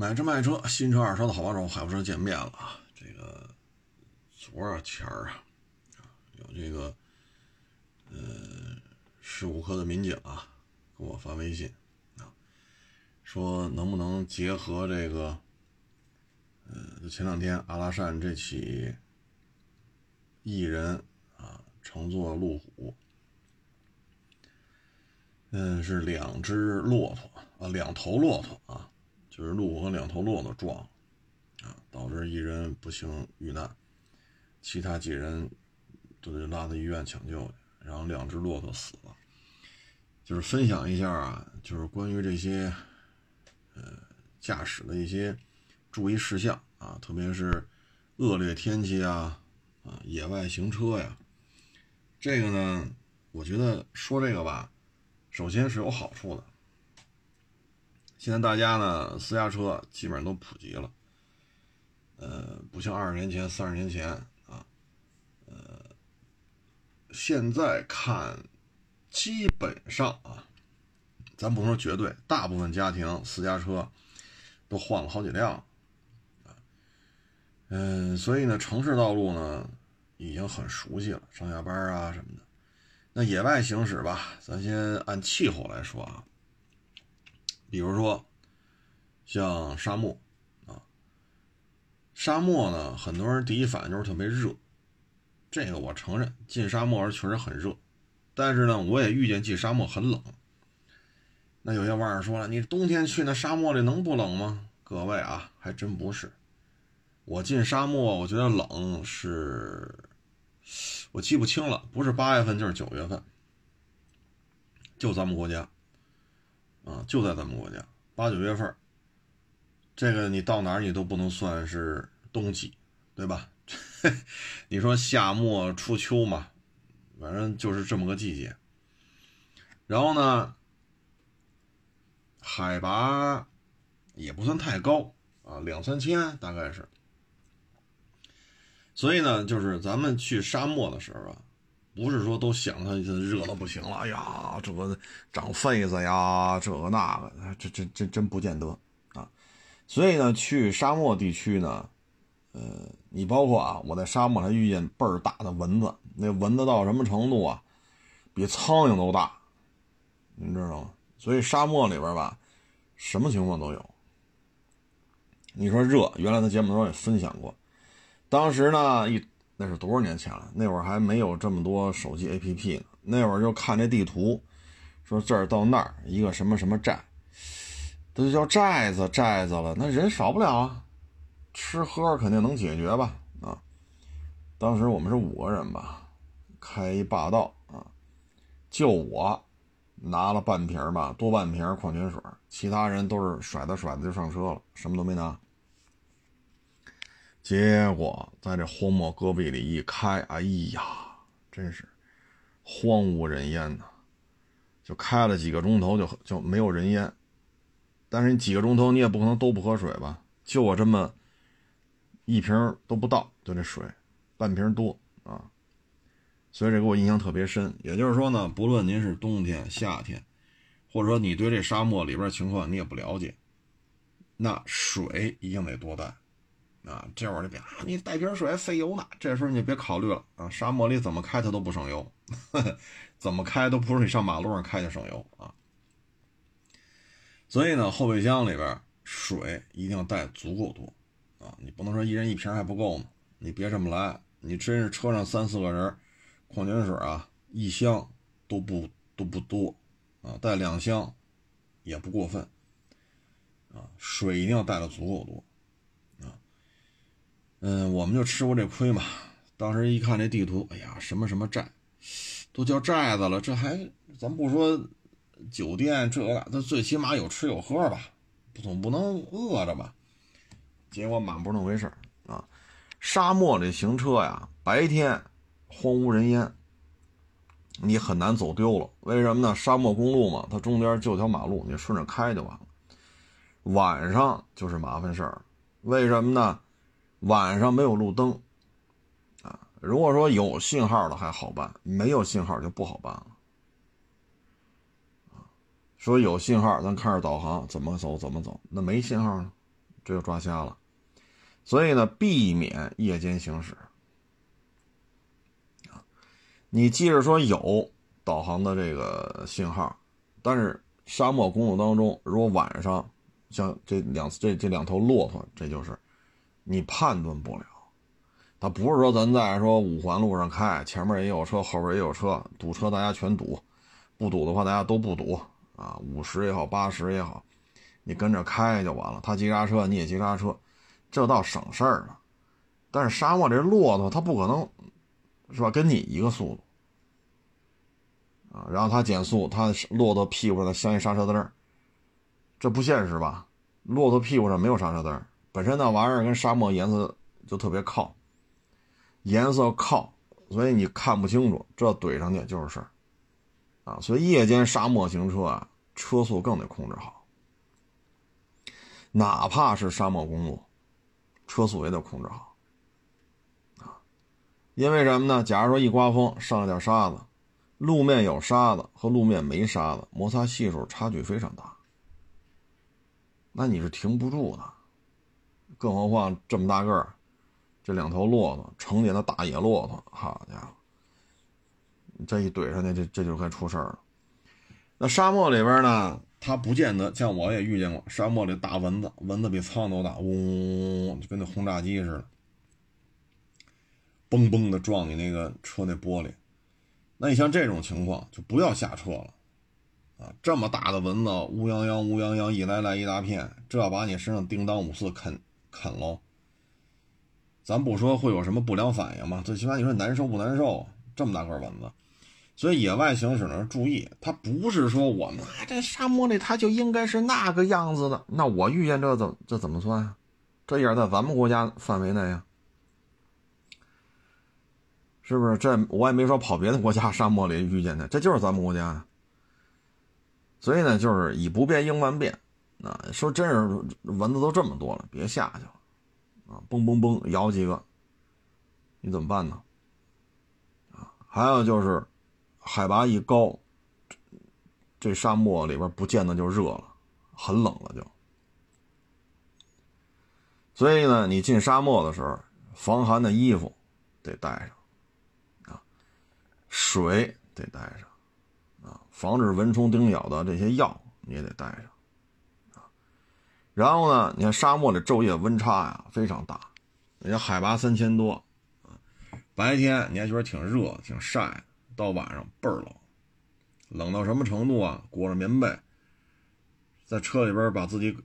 买车卖车，新车二手的好帮手，海博车见面了啊！这个昨儿前儿啊，有这个呃事故科的民警啊给我发微信啊，说能不能结合这个呃前两天阿拉善这起艺人啊乘坐路虎，嗯是两只骆驼啊两头骆驼啊。就是路虎和两头骆驼撞，啊，导致一人不幸遇难，其他几人都得拉到医院抢救去，然后两只骆驼死了。就是分享一下啊，就是关于这些呃驾驶的一些注意事项啊，特别是恶劣天气啊，啊，野外行车呀，这个呢，我觉得说这个吧，首先是有好处的。现在大家呢，私家车基本上都普及了，呃，不像二十年前、三十年前啊，呃，现在看，基本上啊，咱不能说绝对，大部分家庭私家车都换了好几辆，啊，嗯，所以呢，城市道路呢已经很熟悉了，上下班啊什么的。那野外行驶吧，咱先按气候来说啊。比如说，像沙漠啊，沙漠呢，很多人第一反应就是特别热，这个我承认，进沙漠确实很热，但是呢，我也遇见进沙漠很冷。那有些网友说了，你冬天去那沙漠里能不冷吗？各位啊，还真不是。我进沙漠，我觉得冷是，我记不清了，不是八月份就是九月份，就咱们国家。啊，就在咱们国家八九月份这个你到哪儿你都不能算是冬季，对吧？你说夏末初秋嘛，反正就是这么个季节。然后呢，海拔也不算太高啊，两三千大概是。所以呢，就是咱们去沙漠的时候啊。不是说都想他热的不行了，哎呀，这个长痱子呀，这个那个，这这这真不见得啊。所以呢，去沙漠地区呢，呃，你包括啊，我在沙漠还遇见倍儿大的蚊子，那蚊子到什么程度啊？比苍蝇都大，你知道吗？所以沙漠里边吧，什么情况都有。你说热，原来的节目中也分享过，当时呢一。那是多少年前了？那会儿还没有这么多手机 APP 呢。那会儿就看这地图，说这儿到那儿一个什么什么寨，这就叫寨子寨子了。那人少不了啊，吃喝肯定能解决吧？啊，当时我们是五个人吧，开一霸道啊，就我拿了半瓶吧，多半瓶矿泉水，其他人都是甩着甩着就上车了，什么都没拿。结果在这荒漠戈壁里一开，哎呀，真是荒无人烟呐！就开了几个钟头，就就没有人烟。但是你几个钟头，你也不可能都不喝水吧？就我这么一瓶都不到，就这水，半瓶多啊。所以这给我印象特别深。也就是说呢，不论您是冬天、夏天，或者说你对这沙漠里边情况你也不了解，那水一定得多带。啊，这会儿就别，你带瓶水还费油呢。这时候你就别考虑了啊，沙漠里怎么开它都不省油，怎么开都不如你上马路上开就省油啊。所以呢，后备箱里边水一定要带足够多啊，你不能说一人一瓶还不够呢？你别这么来，你真是车上三四个人，矿泉水啊一箱都不都不多啊，带两箱也不过分啊，水一定要带的足够多。嗯，我们就吃过这亏嘛。当时一看这地图，哎呀，什么什么寨，都叫寨子了，这还咱不说酒店这个，那最起码有吃有喝吧，总不能饿着吧？结果满不是那么回事啊！沙漠里行车呀，白天荒无人烟，你很难走丢了。为什么呢？沙漠公路嘛，它中间就条马路，你顺着开就完了。晚上就是麻烦事儿，为什么呢？晚上没有路灯，啊，如果说有信号的还好办，没有信号就不好办了。说有信号，咱看着导航怎么走怎么走，那没信号呢，这就抓瞎了。所以呢，避免夜间行驶。啊，你即使说有导航的这个信号，但是沙漠公路当中，如果晚上像这两这这两头骆驼，这就是你判断不了。他不是说咱在说五环路上开，前面也有车，后边也有车，堵车大家全堵，不堵的话大家都不堵啊。五十也好，八十也好，你跟着开就完了。他急刹车，你也急刹车。这倒省事儿了，但是沙漠这骆驼它不可能，是吧？跟你一个速度啊，然后它减速，它骆驼屁股上镶一刹车灯儿，这不现实吧？骆驼屁股上没有刹车灯儿，本身那玩意儿跟沙漠颜色就特别靠，颜色靠，所以你看不清楚，这怼上去就是事儿啊。所以夜间沙漠行车啊，车速更得控制好，哪怕是沙漠公路。车速也得控制好，啊，因为什么呢？假如说一刮风上了点沙子，路面有沙子和路面没沙子，摩擦系数差距非常大，那你是停不住的。更何况这么大个儿，这两头骆驼，成年的大野骆驼，好家伙，这一怼上去，这这就该出事儿了。那沙漠里边呢？它不见得像我也遇见过沙漠里大蚊子，蚊子比苍蝇都大，嗡，就跟那轰炸机似的，嘣嘣的撞你那个车那玻璃。那你像这种情况就不要下车了，啊，这么大的蚊子乌泱泱乌泱泱一来来一大片，这要把你身上叮当五四啃啃喽。咱不说会有什么不良反应嘛，最起码你说难受不难受？这么大个蚊子。所以野外行驶呢，注意，它不是说我们啊这沙漠里它就应该是那个样子的。那我遇见这怎这怎么算啊？这也是在咱们国家范围内啊，是不是？这我也没说跑别的国家沙漠里遇见的，这就是咱们国家。所以呢，就是以不变应万变啊。说真是蚊子都这么多了，别下去了啊！嘣嘣嘣咬几个，你怎么办呢？啊，还有就是。海拔一高，这沙漠里边不见得就热了，很冷了就。所以呢，你进沙漠的时候，防寒的衣服得带上，啊，水得带上，啊，防止蚊虫叮咬的这些药你也得带上，然后呢，你看沙漠里昼夜温差呀非常大，人家海拔三千多，啊，白天你还觉得挺热挺晒。到晚上倍儿冷，冷到什么程度啊？裹着棉被，在车里边把自己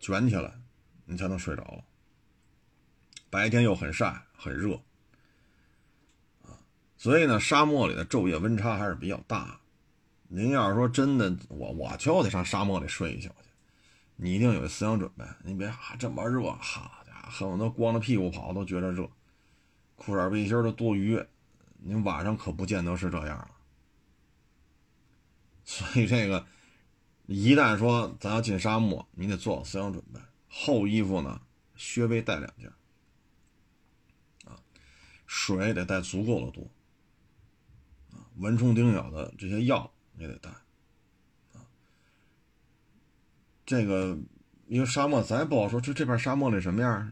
卷起来，你才能睡着了。白天又很晒很热，啊，所以呢，沙漠里的昼夜温差还是比较大。您要是说真的，我我就得上沙漠里睡一宿，你一定有思想准备。你别啊这么热，好家伙，恨不得光着屁股跑都觉着热，裤衩背心都多余。您晚上可不见得是这样了，所以这个一旦说咱要进沙漠，你得做好思想准备，厚衣服呢，稍微带两件，啊，水得带足够的多，啊，蚊虫叮咬的这些药也得带，啊，这个因为沙漠咱也不好说，这这片沙漠里什么样，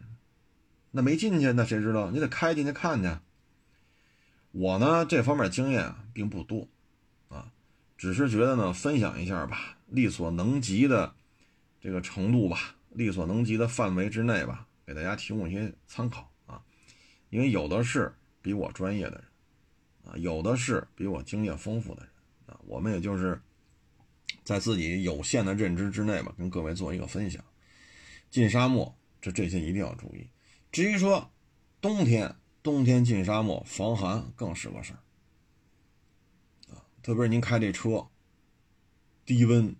那没进去，那谁知道？你得开进去看去。我呢，这方面经验并不多，啊，只是觉得呢，分享一下吧，力所能及的这个程度吧，力所能及的范围之内吧，给大家提供一些参考啊。因为有的是比我专业的人，啊，有的是比我经验丰富的人，啊，我们也就是在自己有限的认知之内吧，跟各位做一个分享。进沙漠，这这些一定要注意。至于说冬天，冬天进沙漠防寒更是个事儿啊！特别是您开这车，低温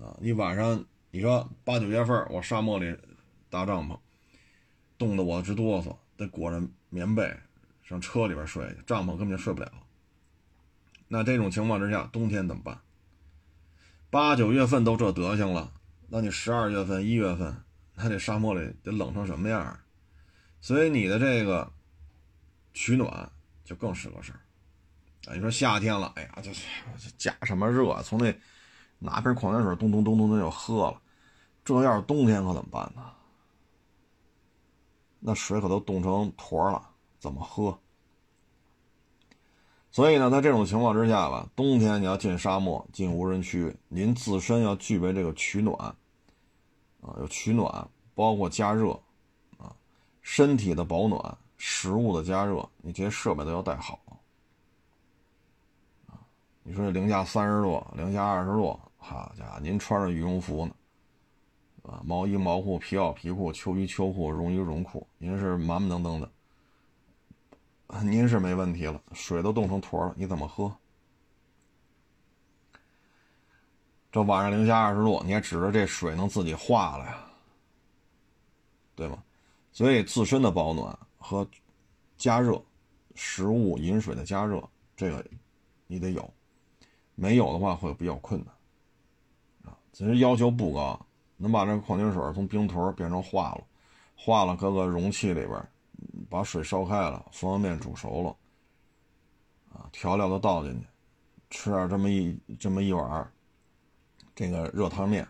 啊，你晚上你说八九月份我沙漠里搭帐篷，冻得我直哆嗦，得裹着棉被上车里边睡去，帐篷根本就睡不了。那这种情况之下，冬天怎么办？八九月份都这德行了，那你十二月份、一月份，那这沙漠里得冷成什么样？所以你的这个。取暖就更是个事儿，啊，你说夏天了，哎呀，这加什么热？从那拿瓶矿泉水，咚咚咚咚的就喝了。这要是冬天可怎么办呢？那水可都冻成坨了，怎么喝？所以呢，在这种情况之下吧，冬天你要进沙漠、进无人区，您自身要具备这个取暖，啊，有取暖，包括加热，啊，身体的保暖、食物的加热，你这些设备都要带好。啊，你说零下三十度、零下二十度，好家伙，您穿着羽绒服呢，啊，毛衣毛裤、皮袄皮裤、秋衣秋裤、绒衣绒裤，您是满满登登的。您是没问题了，水都冻成坨了，你怎么喝？这晚上零下二十度，你还指着这水能自己化了呀？对吗？所以自身的保暖和加热食物、饮水的加热，这个你得有，没有的话会比较困难啊。其实要求不高，能把这矿泉水从冰坨变成化了，化了搁个容器里边。把水烧开了，方便面煮熟了，啊，调料都倒进去，吃点这么一这么一碗这个热汤面，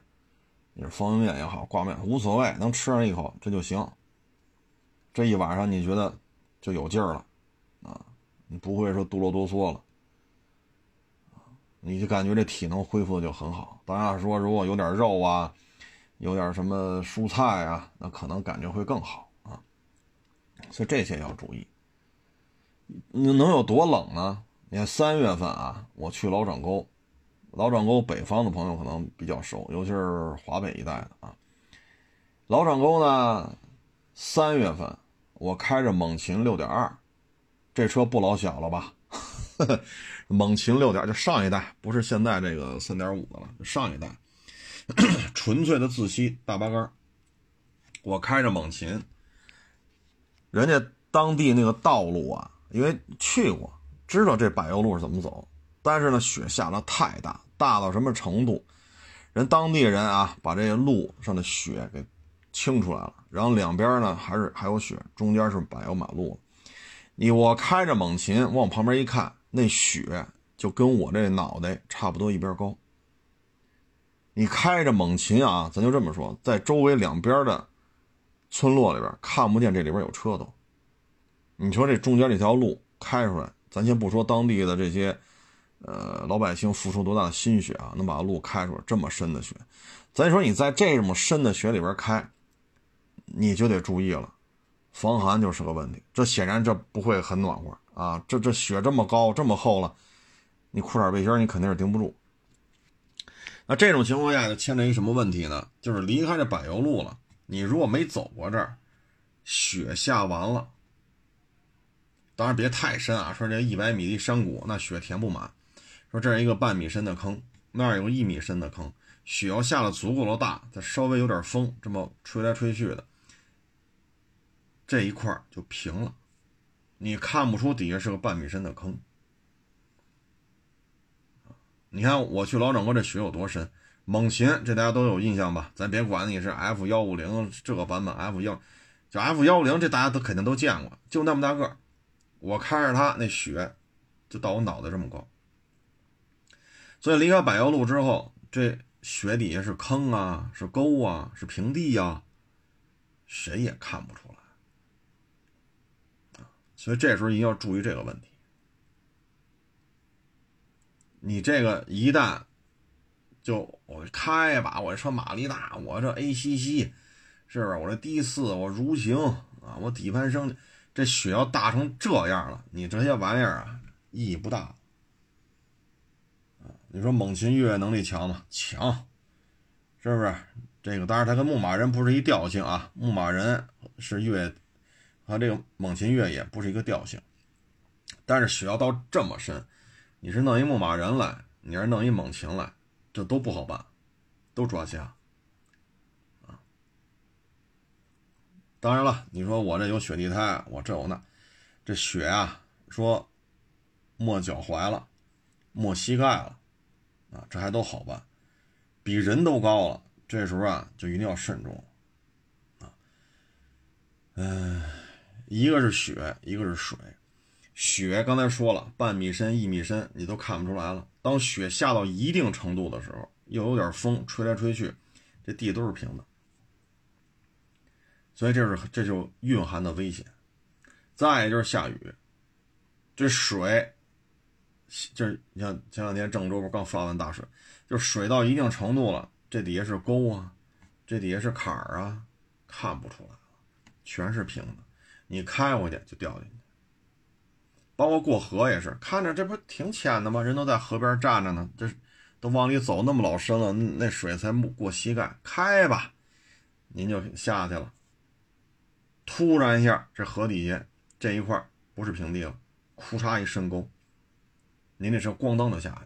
你是方便面也好，挂面无所谓，能吃上一口这就行。这一晚上你觉得就有劲儿了，啊，你不会说哆啰哆嗦了，你就感觉这体能恢复的就很好。当然说如果有点肉啊，有点什么蔬菜啊，那可能感觉会更好。所以这些要注意。能能有多冷呢？你看三月份啊，我去老掌沟，老掌沟北方的朋友可能比较熟，尤其是华北一带的啊。老掌沟呢，三月份我开着猛禽六点二，这车不老小了吧？猛禽六点就上一代，不是现在这个三点五的了，上一代 纯粹的自吸大八杆，我开着猛禽。人家当地那个道路啊，因为去过，知道这柏油路是怎么走。但是呢，雪下的太大，大到什么程度？人当地人啊，把这个路上的雪给清出来了，然后两边呢还是还有雪，中间是柏油马路。你我开着猛禽，往旁边一看，那雪就跟我这脑袋差不多一边高。你开着猛禽啊，咱就这么说，在周围两边的。村落里边看不见这里边有车都，你说这中间这条路开出来，咱先不说当地的这些，呃老百姓付出多大的心血啊，能把路开出来这么深的雪，咱说你在这么深的雪里边开，你就得注意了，防寒就是个问题。这显然这不会很暖和啊，这这雪这么高这么厚了，你裤衩背心你肯定是顶不住。那这种情况下就牵扯一什么问题呢？就是离开这柏油路了。你如果没走过这儿，雪下完了，当然别太深啊。说这一百米的山谷，那雪填不满。说这是一个半米深的坑，那儿有一米深的坑，雪要下的足够的大，再稍微有点风，这么吹来吹去的，这一块就平了，你看不出底下是个半米深的坑。你看我去老整过，这雪有多深？猛禽，这大家都有印象吧？咱别管你是 F 幺五零这个版本，F 幺，就 F 幺五零，这大家都肯定都见过，就那么大个我开着它，那雪就到我脑袋这么高。所以离开柏油路之后，这雪底下是坑啊，是沟啊，是平地呀，谁也看不出来。所以这时候一定要注意这个问题。你这个一旦。就我开吧，我这车马力大，我这 ACC，是不是？我这 D 四，我如行啊，我底盘升，这雪要大成这样了，你这些玩意儿啊，意义不大。你说猛禽越野能力强吗？强，是不是？这个当然它跟牧马人不是一调性啊，牧马人是越，和这个猛禽越野不是一个调性。但是雪要到这么深，你是弄一牧马人来，你是弄一猛禽来。这都不好办，都抓瞎，啊！当然了，你说我这有雪地胎，我这有那，这雪啊，说没脚踝了，没膝盖了，啊，这还都好办，比人都高了，这时候啊，就一定要慎重，啊，嗯，一个是雪，一个是水，雪刚才说了，半米深、一米深，你都看不出来了。当雪下到一定程度的时候，又有点风吹来吹去，这地都是平的。所以这是这就蕴含的危险。再就是下雨，这水，就是你像前两天郑州不刚发完大水，就水到一定程度了，这底下是沟啊，这底下是坎儿啊，看不出来了，全是平的，你开过去就掉进去。包括过河也是，看着这不挺浅的吗？人都在河边站着呢，这都往里走那么老深了，那水才过膝盖，开吧，您就下去了。突然一下，这河底下这一块不是平地了，库嚓一深沟，您那车咣当就下去。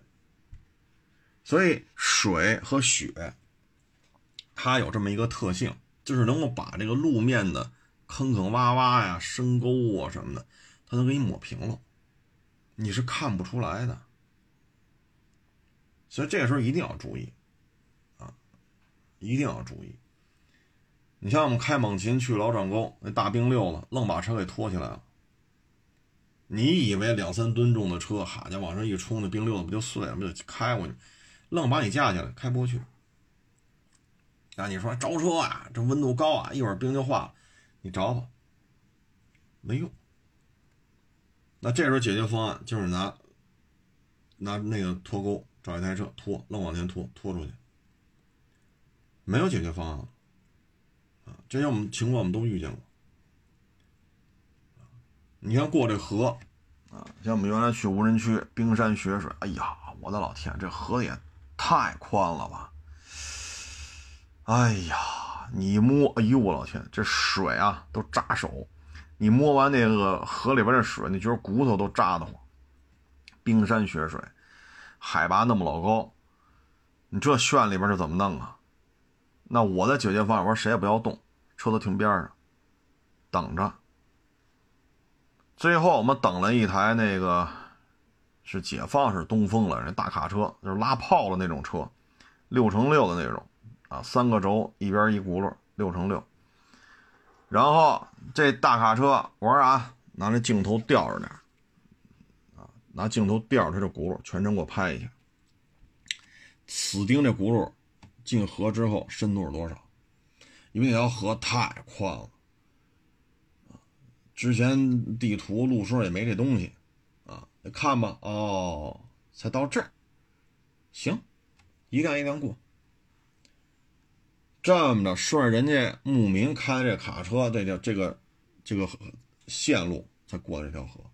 所以水和雪，它有这么一个特性，就是能够把这个路面的坑坑洼洼呀、深沟啊什么的。它能给你抹平了，你是看不出来的，所以这个时候一定要注意，啊，一定要注意。你像我们开猛禽去老掌沟，那大冰溜子愣把车给拖起来了。你以为两三吨重的车，哈家往上一冲，那冰溜子不就碎了，不就开过去，愣把你架起来，开不过去。啊，你说着车啊，这温度高啊，一会儿冰就化了，你着吧，没用。那这时候解决方案就是拿拿那个拖钩找一台车拖，愣往前拖拖出去，没有解决方案了啊！这些我们情况我们都遇见过。你看过这河啊，像我们原来去无人区，冰山雪水，哎呀，我的老天，这河也太宽了吧！哎呀，你摸，哎呦我老天，这水啊都扎手。你摸完那个河里边的水，你觉得骨头都扎得慌。冰山雪水，海拔那么老高，你这炫里边是怎么弄啊？那我的解决方案，我说谁也不要动，车都停边上，等着。最后我们等了一台那个是解放式东风了，人大卡车就是拉炮的那种车，六乘六的那种啊，三个轴一边一轱辘，六乘六。然后这大卡车，我说啊，拿那镜头吊着点啊，拿镜头吊着它这轱辘，全程给我拍一下。死盯这轱辘进河之后深度是多少？因为那条河太宽了之前地图路书也没这东西啊，看吧，哦，才到这儿，行，一辆一辆过。这么着顺着人家牧民开这卡车，这条这个这个线路才过这条河，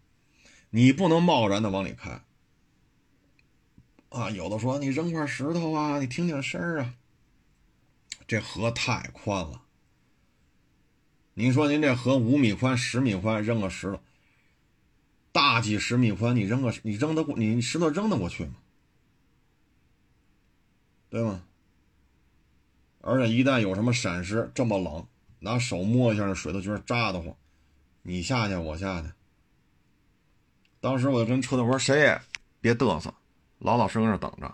你不能贸然的往里开啊！有的说你扔块石头啊，你听听声儿啊。这河太宽了，您说您这河五米宽、十米宽，扔个石头，大几十米宽，你扔个你扔得过你石头扔得过去吗？对吗？而且一旦有什么闪失，这么冷，拿手摸一下，那水都觉得扎得慌。你下去，我下去。当时我就跟车队说：“谁也别嘚瑟，老老实实搁那等着。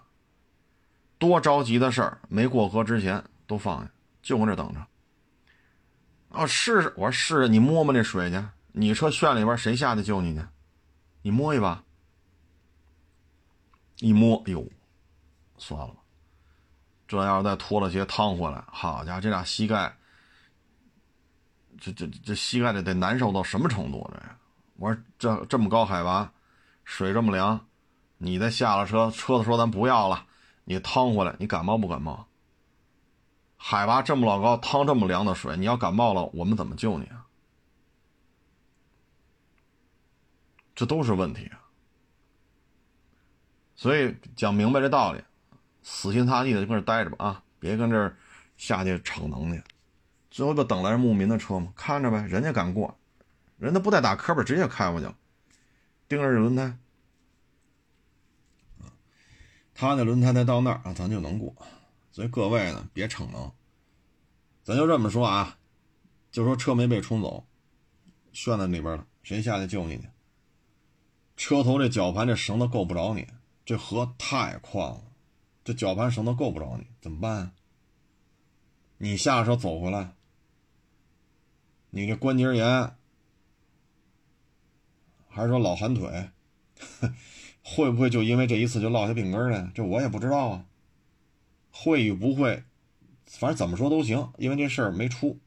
多着急的事儿，没过河之前都放下，就搁那等着。”啊，试试！我说试试，你摸摸那水去。你车圈里边谁下去救你去？你摸一把。一摸，哎呦，算了吧。这要是再脱了鞋趟回来，好家伙，这俩膝盖，这这这膝盖得得难受到什么程度？这，我说这这么高海拔，水这么凉，你再下了车，车子说咱不要了，你趟回来，你感冒不感冒？海拔这么老高，趟这么凉的水，你要感冒了，我们怎么救你啊？这都是问题啊！所以讲明白这道理。死心塌地的就跟这待着吧啊！别跟这儿下去逞能去。最后不等来牧民的车吗？看着呗，人家敢过，人家不带打磕巴，直接开过去了，盯着这轮胎，他那轮胎才到那儿啊，咱就能过。所以各位呢，别逞能，咱就这么说啊，就说车没被冲走，炫在里边了，谁下去救你去？车头这绞盘这绳子够不着你，这河太宽了。这绞盘绳都够不着你，怎么办？你下车走回来，你这关节炎，还是说老寒腿，会不会就因为这一次就落下病根了？这我也不知道啊。会与不会，反正怎么说都行，因为这事儿没出，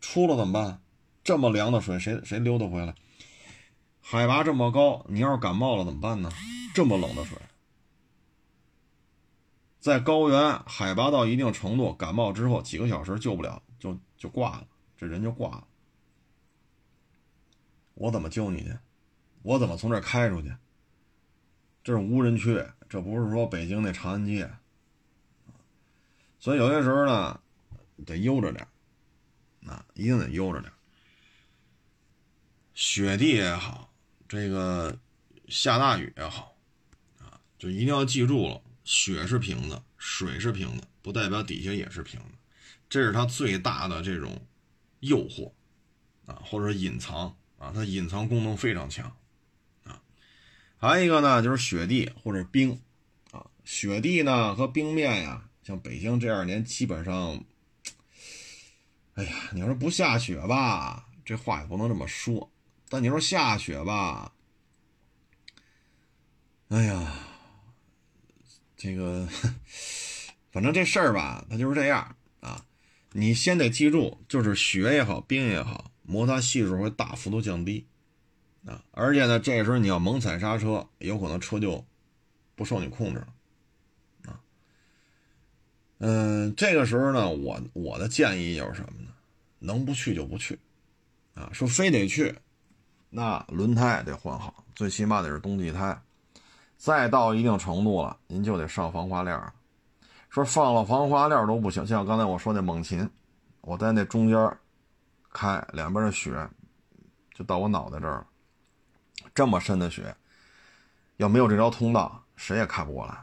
出了怎么办？这么凉的水，谁谁溜达回来？海拔这么高，你要是感冒了怎么办呢？这么冷的水，在高原海拔到一定程度，感冒之后几个小时救不了，就就挂了，这人就挂了。我怎么救你去？我怎么从这开出去？这是无人区，这不是说北京那长安街。所以有些时候呢，得悠着点啊，一定得悠着点雪地也好，这个下大雨也好，啊，就一定要记住了，雪是平的，水是平的，不代表底下也是平的，这是它最大的这种诱惑啊，或者隐藏啊，它隐藏功能非常强啊。还有一个呢，就是雪地或者冰啊，雪地呢和冰面呀。像北京这二年基本上，哎呀，你说不下雪吧，这话也不能这么说。但你说下雪吧，哎呀，这个，反正这事儿吧，它就是这样啊。你先得记住，就是雪也好，冰也好，摩擦系数会大幅度降低啊。而且呢，这时候你要猛踩刹车，有可能车就不受你控制了啊。嗯，这个时候呢，我我的建议就是什么呢？能不去就不去，啊，说非得去，那轮胎得换好，最起码得是冬季胎。再到一定程度了，您就得上防滑链。说放了防滑链都不行，像刚才我说那猛禽，我在那中间开，两边的雪就到我脑袋这儿了，这么深的雪，要没有这条通道，谁也开不过来。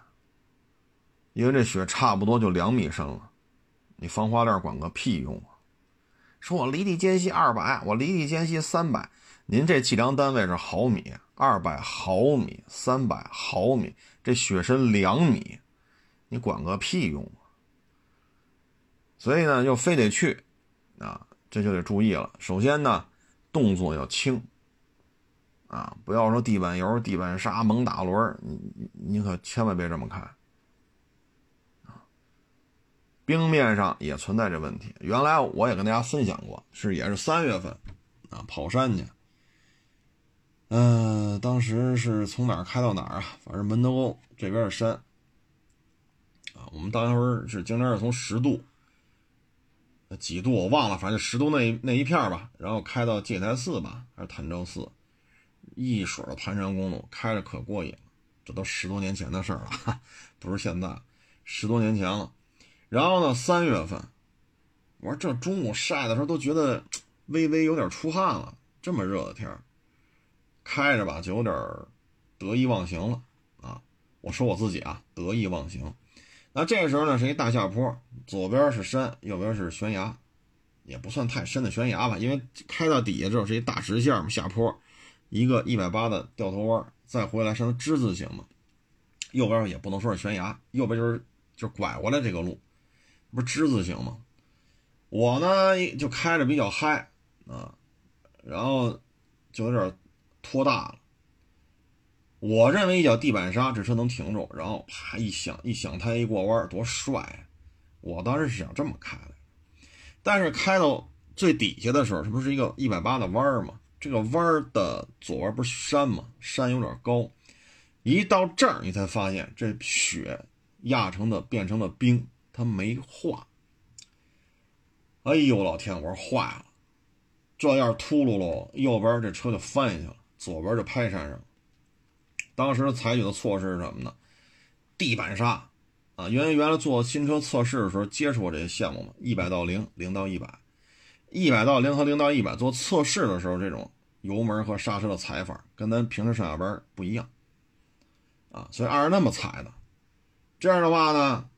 因为这雪差不多就两米深了，你防滑链管个屁用啊！说我离地间隙二百，我离地间隙三百，您这计量单位是毫米，二百毫米，三百毫米，这雪深两米，你管个屁用啊！所以呢，就非得去，啊，这就得注意了。首先呢，动作要轻，啊，不要说地板油、地板砂猛打轮，你你你可千万别这么开。冰面上也存在这问题。原来我也跟大家分享过，是也是三月份，啊，跑山去。嗯，当时是从哪儿开到哪儿啊？反正门头沟这边的山，啊，我们当时是经常是从十渡，几度我忘了，反正就十渡那那一片吧，然后开到戒台寺吧，还是潭州寺，一水的盘山公路，开着可过瘾了。这都十多年前的事儿了，不是现在，十多年前了。然后呢，三月份，我说这中午晒的时候都觉得微微有点出汗了。这么热的天开着吧就有点得意忘形了啊！我说我自己啊，得意忘形。那这时候呢是一大下坡，左边是山，右边是悬崖，也不算太深的悬崖吧，因为开到底下之后是一大直线嘛，下坡，一个一百八的掉头弯，再回来成之字形嘛。右边也不能说是悬崖，右边就是就拐过来这个路。不是之字形吗？我呢就开着比较嗨啊，然后就有点拖大了。我认为一脚地板刹这车能停住，然后啪一响一响胎一过弯多帅！我当时是想这么开的，但是开到最底下的时候，这不是一个一百八的弯儿吗？这个弯儿的左边不是山吗？山有点高，一到这儿你才发现这雪压成的变成了冰。它没化，哎呦老天！我说坏了，这要是秃噜噜，右边这车就翻下去了，左边就拍山上。当时采取的措施是什么呢？地板刹啊，因为原来做新车测试的时候接触过这些项目嘛，一百到零，零到一百，一百到零和零到一百做测试的时候，这种油门和刹车的踩法跟咱平时上下班不一样啊，所以按照那么踩的，这样的话呢。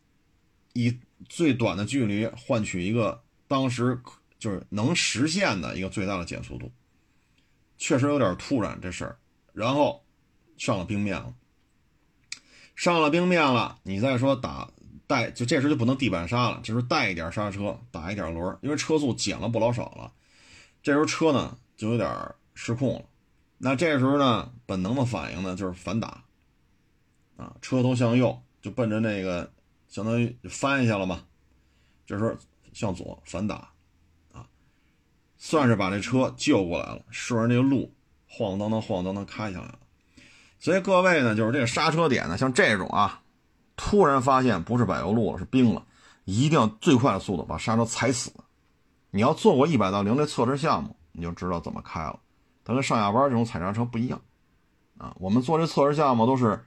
以最短的距离换取一个当时就是能实现的一个最大的减速度，确实有点突然这事儿。然后上了冰面了，上了冰面了，你再说打带，就这时候就不能地板刹了，就是带一点刹车，打一点轮，因为车速减了不老少了。这时候车呢就有点失控了，那这时候呢本能的反应呢就是反打，啊，车头向右就奔着那个。相当于翻一下了嘛，这时候向左反打，算是把这车救过来了，顺着这个路晃荡荡晃荡荡开下来了。所以各位呢，就是这个刹车点呢，像这种啊，突然发现不是柏油路了，是冰了，一定要最快的速度把刹车踩死。你要做过一百到零的测试项目，你就知道怎么开了。它跟上下班这种踩刹车不一样啊。我们做这测试项目都是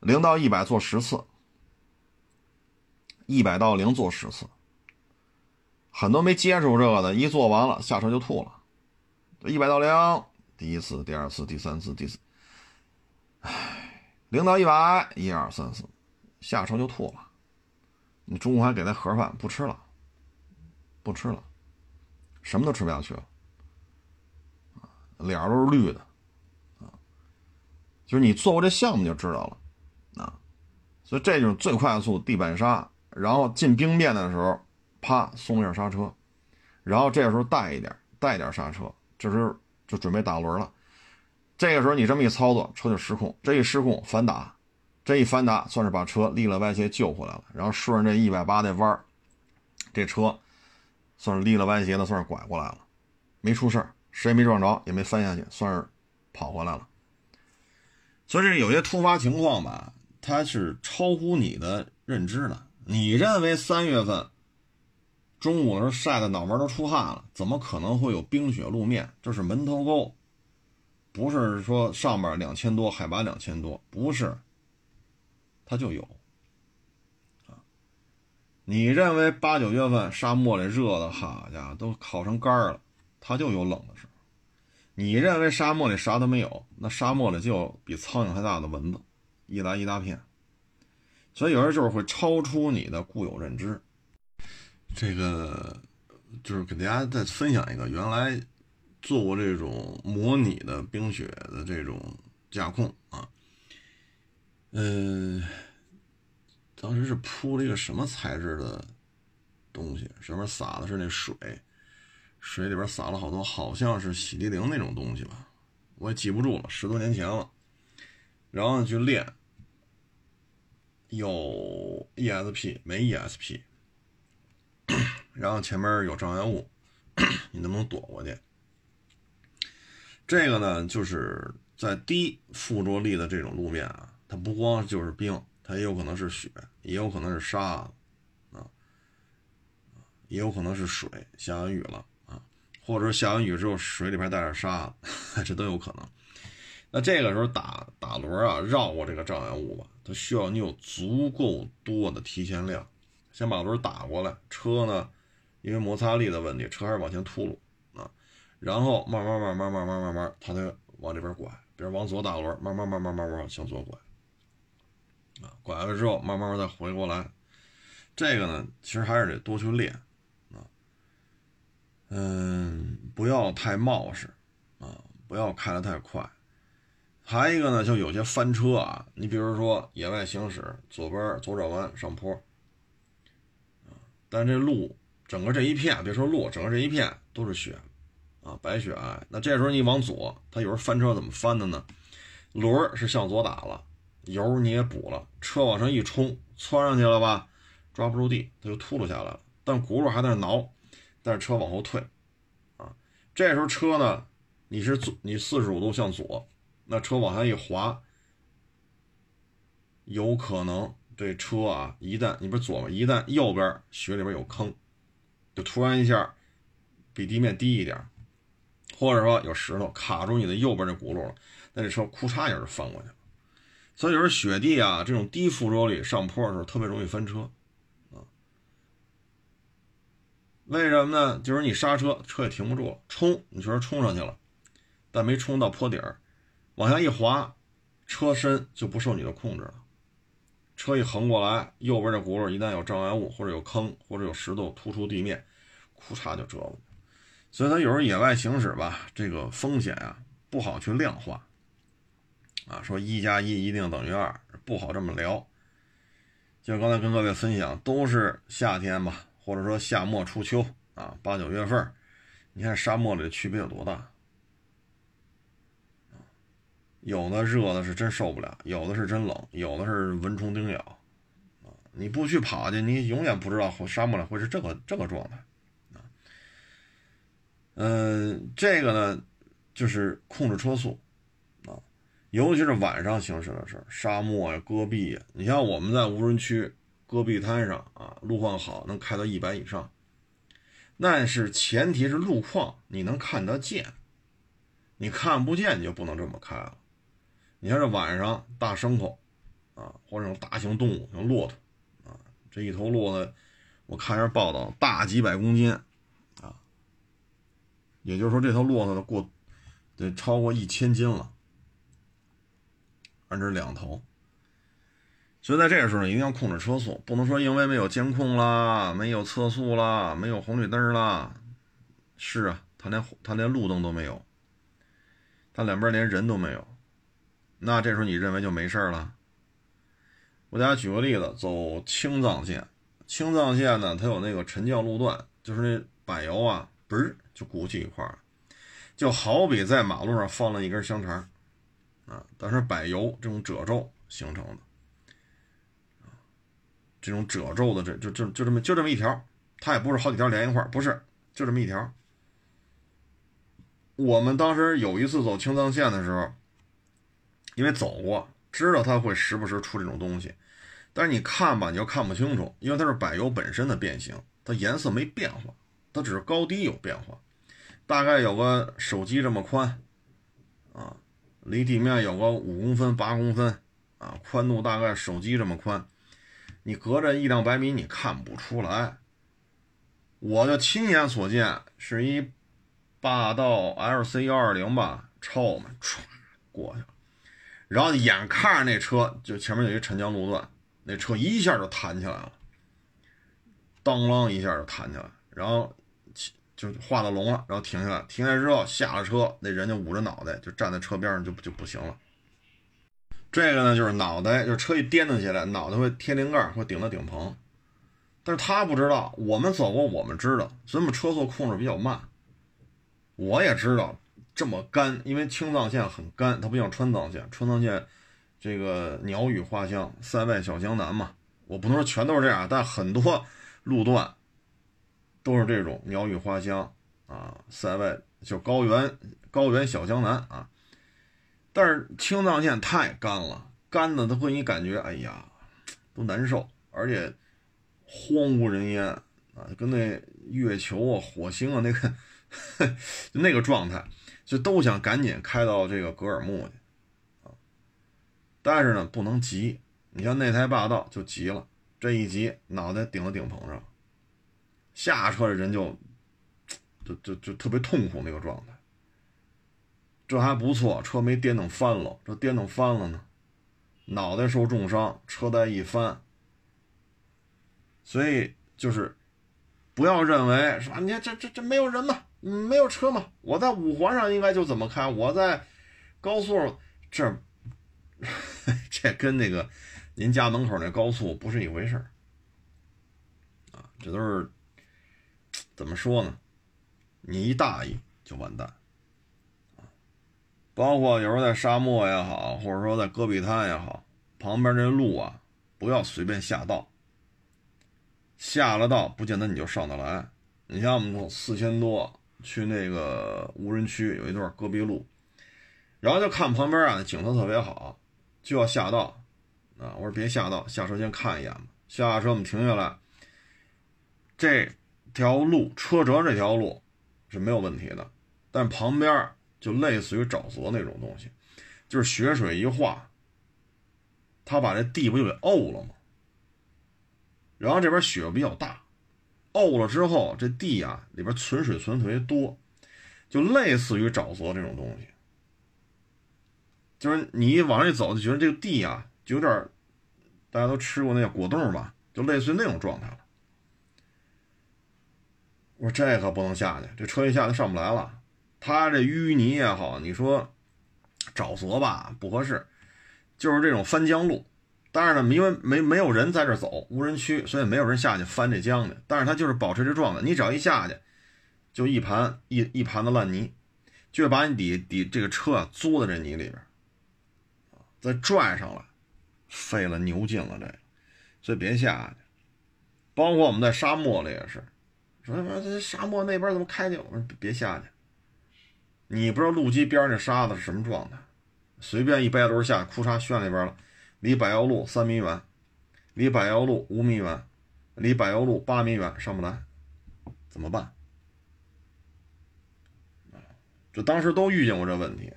零到一百做十次，一百到零做十次。很多没接触这个的，一做完了下车就吐了。一百到零，第一次、第二次、第三次、第四，唉，零到一百，一二三四，下车就吐了。你中午还给他盒饭，不吃了，不吃了，什么都吃不下去了，脸都是绿的，啊，就是你做过这项目就知道了，啊，所以这就是最快速地板刹，然后进冰面的时候。啪，松一下刹车，然后这个时候带一点，带点刹车，这时候就准备打轮了。这个时候你这么一操作，车就失控，这一失控反打，这一反打算是把车立了歪斜救回来了。然后顺着这一百八的弯这车算是立了歪斜的，算是拐过来了，没出事谁也没撞着，也没翻下去，算是跑回来了。所以这有些突发情况吧，它是超乎你的认知的。你认为三月份？中午的时候晒的脑门都出汗了，怎么可能会有冰雪路面？这是门头沟，不是说上面两千多海拔两千多，不是，它就有。啊，你认为八九月份沙漠里热的，好家伙，都烤成干了，它就有冷的时候。你认为沙漠里啥都没有，那沙漠里就比苍蝇还大的蚊子，一来一大片。所以有时候就是会超出你的固有认知。这个就是给大家再分享一个，原来做过这种模拟的冰雪的这种驾控啊，嗯，当时是铺了一个什么材质的东西，上面撒的是那水，水里边撒了好多，好像是洗涤灵那种东西吧，我也记不住了，十多年前了，然后去练，有 ESP 没 ESP。然后前面有障碍物，你能不能躲过去？这个呢，就是在低附着力的这种路面啊，它不光就是冰，它也有可能是雪，也有可能是沙啊，也有可能是水，下完雨了啊，或者下完雨之后水里边带点沙，这都有可能。那这个时候打打轮啊，绕过这个障碍物吧，它需要你有足够多的提前量。先把轮打过来，车呢，因为摩擦力的问题，车还是往前秃噜啊，然后慢慢慢慢慢慢慢慢，它才往这边拐，比如往左打轮，慢慢慢慢慢慢往向左拐，啊，拐了之后，慢慢慢再回过来，这个呢，其实还是得多去练啊，嗯，不要太冒失啊，不要开得太快，还一个呢，就有些翻车啊，你比如说野外行驶，左边左转弯上坡。但这路整个这一片，别说路，整个这一片都是雪，啊，白雪皑。那这时候你往左，它有时候翻车怎么翻的呢？轮是向左打了，油你也补了，车往上一冲，窜上去了吧，抓不住地，它就秃噜下来了。但轱辘还在那挠，但是车往后退，啊，这时候车呢，你是左，你四十五度向左，那车往下一滑，有可能。这车啊，一旦你不是左吗？一旦右边雪里边有坑，就突然一下比地面低一点，或者说有石头卡住你的右边这轱辘了，那这车库嚓一下就翻过去了。所以有时候雪地啊，这种低附着力上坡的时候特别容易翻车啊。为什么呢？就是你刹车，车也停不住了，冲，你确实冲上去了，但没冲到坡底儿，往下一滑，车身就不受你的控制了。车一横过来，右边的轱辘一旦有障碍物或者有坑或者有石头突出地面，库嚓就折了。所以它有时候野外行驶吧，这个风险啊不好去量化。啊，说一加一一定等于二，不好这么聊。就刚才跟各位分享，都是夏天吧，或者说夏末初秋啊，八九月份，你看沙漠里的区别有多大。有的热的是真受不了，有的是真冷，有的是蚊虫叮咬，啊！你不去跑去，你永远不知道沙漠里会是这个这个状态，啊！嗯，这个呢，就是控制车速啊，尤其是晚上行驶的时候，沙漠呀、戈壁呀，你像我们在无人区、戈壁滩上啊，路况好，能开到一百以上。那是前提是路况你能看得见，你看不见你就不能这么开了。你看这晚上大牲口啊，或者这种大型动物，像骆驼啊，这一头骆驼，我看一下报道，大几百公斤啊，也就是说这头骆驼的过得超过一千斤了，而这两头。所以在这个时候一定要控制车速，不能说因为没有监控啦，没有测速啦，没有红绿灯啦。是啊，他连他连路灯都没有，他两边连人都没有。那这时候你认为就没事了？我给大家举个例子，走青藏线，青藏线呢，它有那个沉降路段，就是那柏油啊，嘣就鼓起一块儿，就好比在马路上放了一根香肠啊，但是柏油这种褶皱形成的。这种褶皱的，这就就就这么就这么一条，它也不是好几条连一块不是，就这么一条。我们当时有一次走青藏线的时候，因为走过，知道它会时不时出这种东西，但是你看吧，你又看不清楚，因为它是柏油本身的变形，它颜色没变化，它只是高低有变化，大概有个手机这么宽，啊，离地面有个五公分八公分，啊，宽度大概手机这么宽。你隔着一两百米，你看不出来。我就亲眼所见，是一霸道 LC 幺二零吧，超我们唰过去了，然后眼看着那车就前面有一沉降路段，那车一下就弹起来了，当啷一下就弹起来，然后就画到龙了，然后停下来，停下来之后下了车，那人就捂着脑袋，就站在车边上就就不行了。这个呢，就是脑袋，就是车一颠腾起来，脑袋会贴灵盖，会顶到顶棚。但是他不知道，我们走过，我们知道，所以我们车速控制比较慢。我也知道这么干，因为青藏线很干，它不像川藏线，川藏线这个鸟语花香，塞外小江南嘛。我不能说全都是这样，但很多路段都是这种鸟语花香啊，塞外就高原高原小江南啊。但是青藏线太干了，干的它会你感觉，哎呀，都难受，而且荒无人烟啊，跟那月球啊、火星啊那个 那个状态，就都想赶紧开到这个格尔木去啊。但是呢，不能急，你像那台霸道就急了，这一急，脑袋顶到顶棚上，下车的人就就就就特别痛苦那个状态。这还不错，车没颠腾翻了。这颠腾翻了呢，脑袋受重伤，车带一翻。所以就是不要认为说你看这这这没有人嘛，没有车嘛。我在五环上应该就怎么开，我在高速这 这跟那个您家门口那高速不是一回事儿啊。这都是怎么说呢？你一大意就完蛋。包括有时候在沙漠也好，或者说在戈壁滩也好，旁边这路啊，不要随便下道。下了道不见得你就上得来。你像我们四千多去那个无人区，有一段戈壁路，然后就看旁边啊景色特别好，就要下道啊。我说别下道，下车先看一眼吧。下车我们停下来，这条路车辙这条路是没有问题的，但旁边。就类似于沼泽那种东西，就是雪水一化，它把这地不就给沤了吗？然后这边雪比较大，沤了之后，这地啊里边存水存特别多，就类似于沼泽这种东西。就是你往上一走，就觉得这个地啊，就有点，大家都吃过那个果冻吧，就类似于那种状态了。我说这可不能下去，这车一下就上不来了。它这淤泥也好，你说沼泽吧不合适，就是这种翻江路。但是呢，因为没没有人在这走，无人区，所以没有人下去翻这江的。但是它就是保持这状态，你只要一下去，就一盘一一盘子烂泥，就把你底底这个车啊租在这泥里边，再拽上来，费了牛劲了这个，所以别下去。包括我们在沙漠里也是，说说这沙漠那边怎么开去？我说别下去。你不知道路基边上那沙子是什么状态，随便一掰轮下，裤衩旋那边了，离柏油路三米远，离柏油路五米远，离柏油路八米远，上不来，怎么办？就当时都遇见过这问题。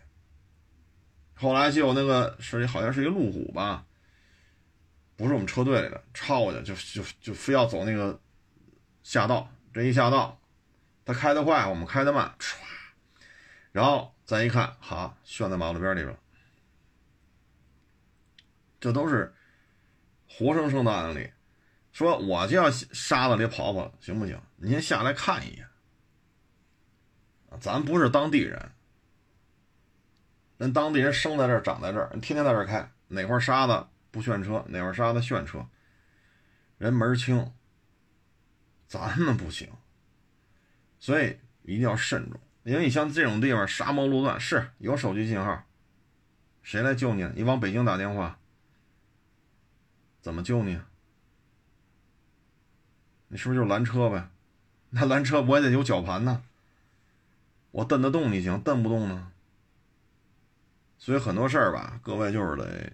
后来就有那个是好像是一个路虎吧，不是我们车队里的，超过去就就就非要走那个下道，这一下道，他开得快，我们开得慢，唰。然后再一看，好，悬在马路边里边这都是活生生的案例。说我就要沙子里跑跑，行不行？您下来看一眼。咱不是当地人，人当地人生在这儿，长在这儿，天天在这儿开，哪块沙子不炫车，哪块沙子炫车，人门清。咱们不行，所以一定要慎重。因为你像这种地方，沙漠路段是有手机信号，谁来救你？你往北京打电话，怎么救你？你是不是就拦车呗？那拦车我也得有绞盘呢，我蹬得动你行，蹬不动呢。所以很多事儿吧，各位就是得，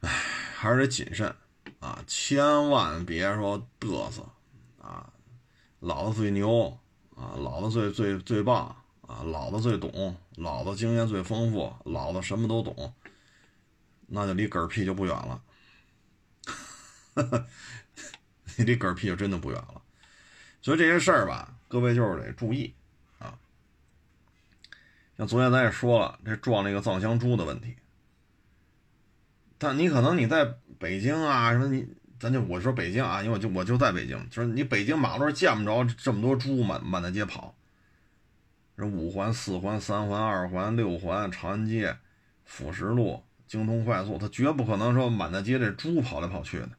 哎，还是得谨慎啊，千万别说嘚瑟啊，老子最牛。啊，老子最最最棒啊！老子最懂，老子经验最丰富，老子什么都懂，那就离嗝屁就不远了。你 离嗝屁就真的不远了。所以这些事儿吧，各位就是得注意啊。像昨天咱也说了，这撞那个藏香猪的问题，但你可能你在北京啊什么你。咱就我说北京啊，因为我就我就在北京，就是你北京马路上见不着这么多猪满满大街跑，这五环、四环、三环、二环、六环、长安街、辅食路、精通快速，它绝不可能说满大街这猪跑来跑去的。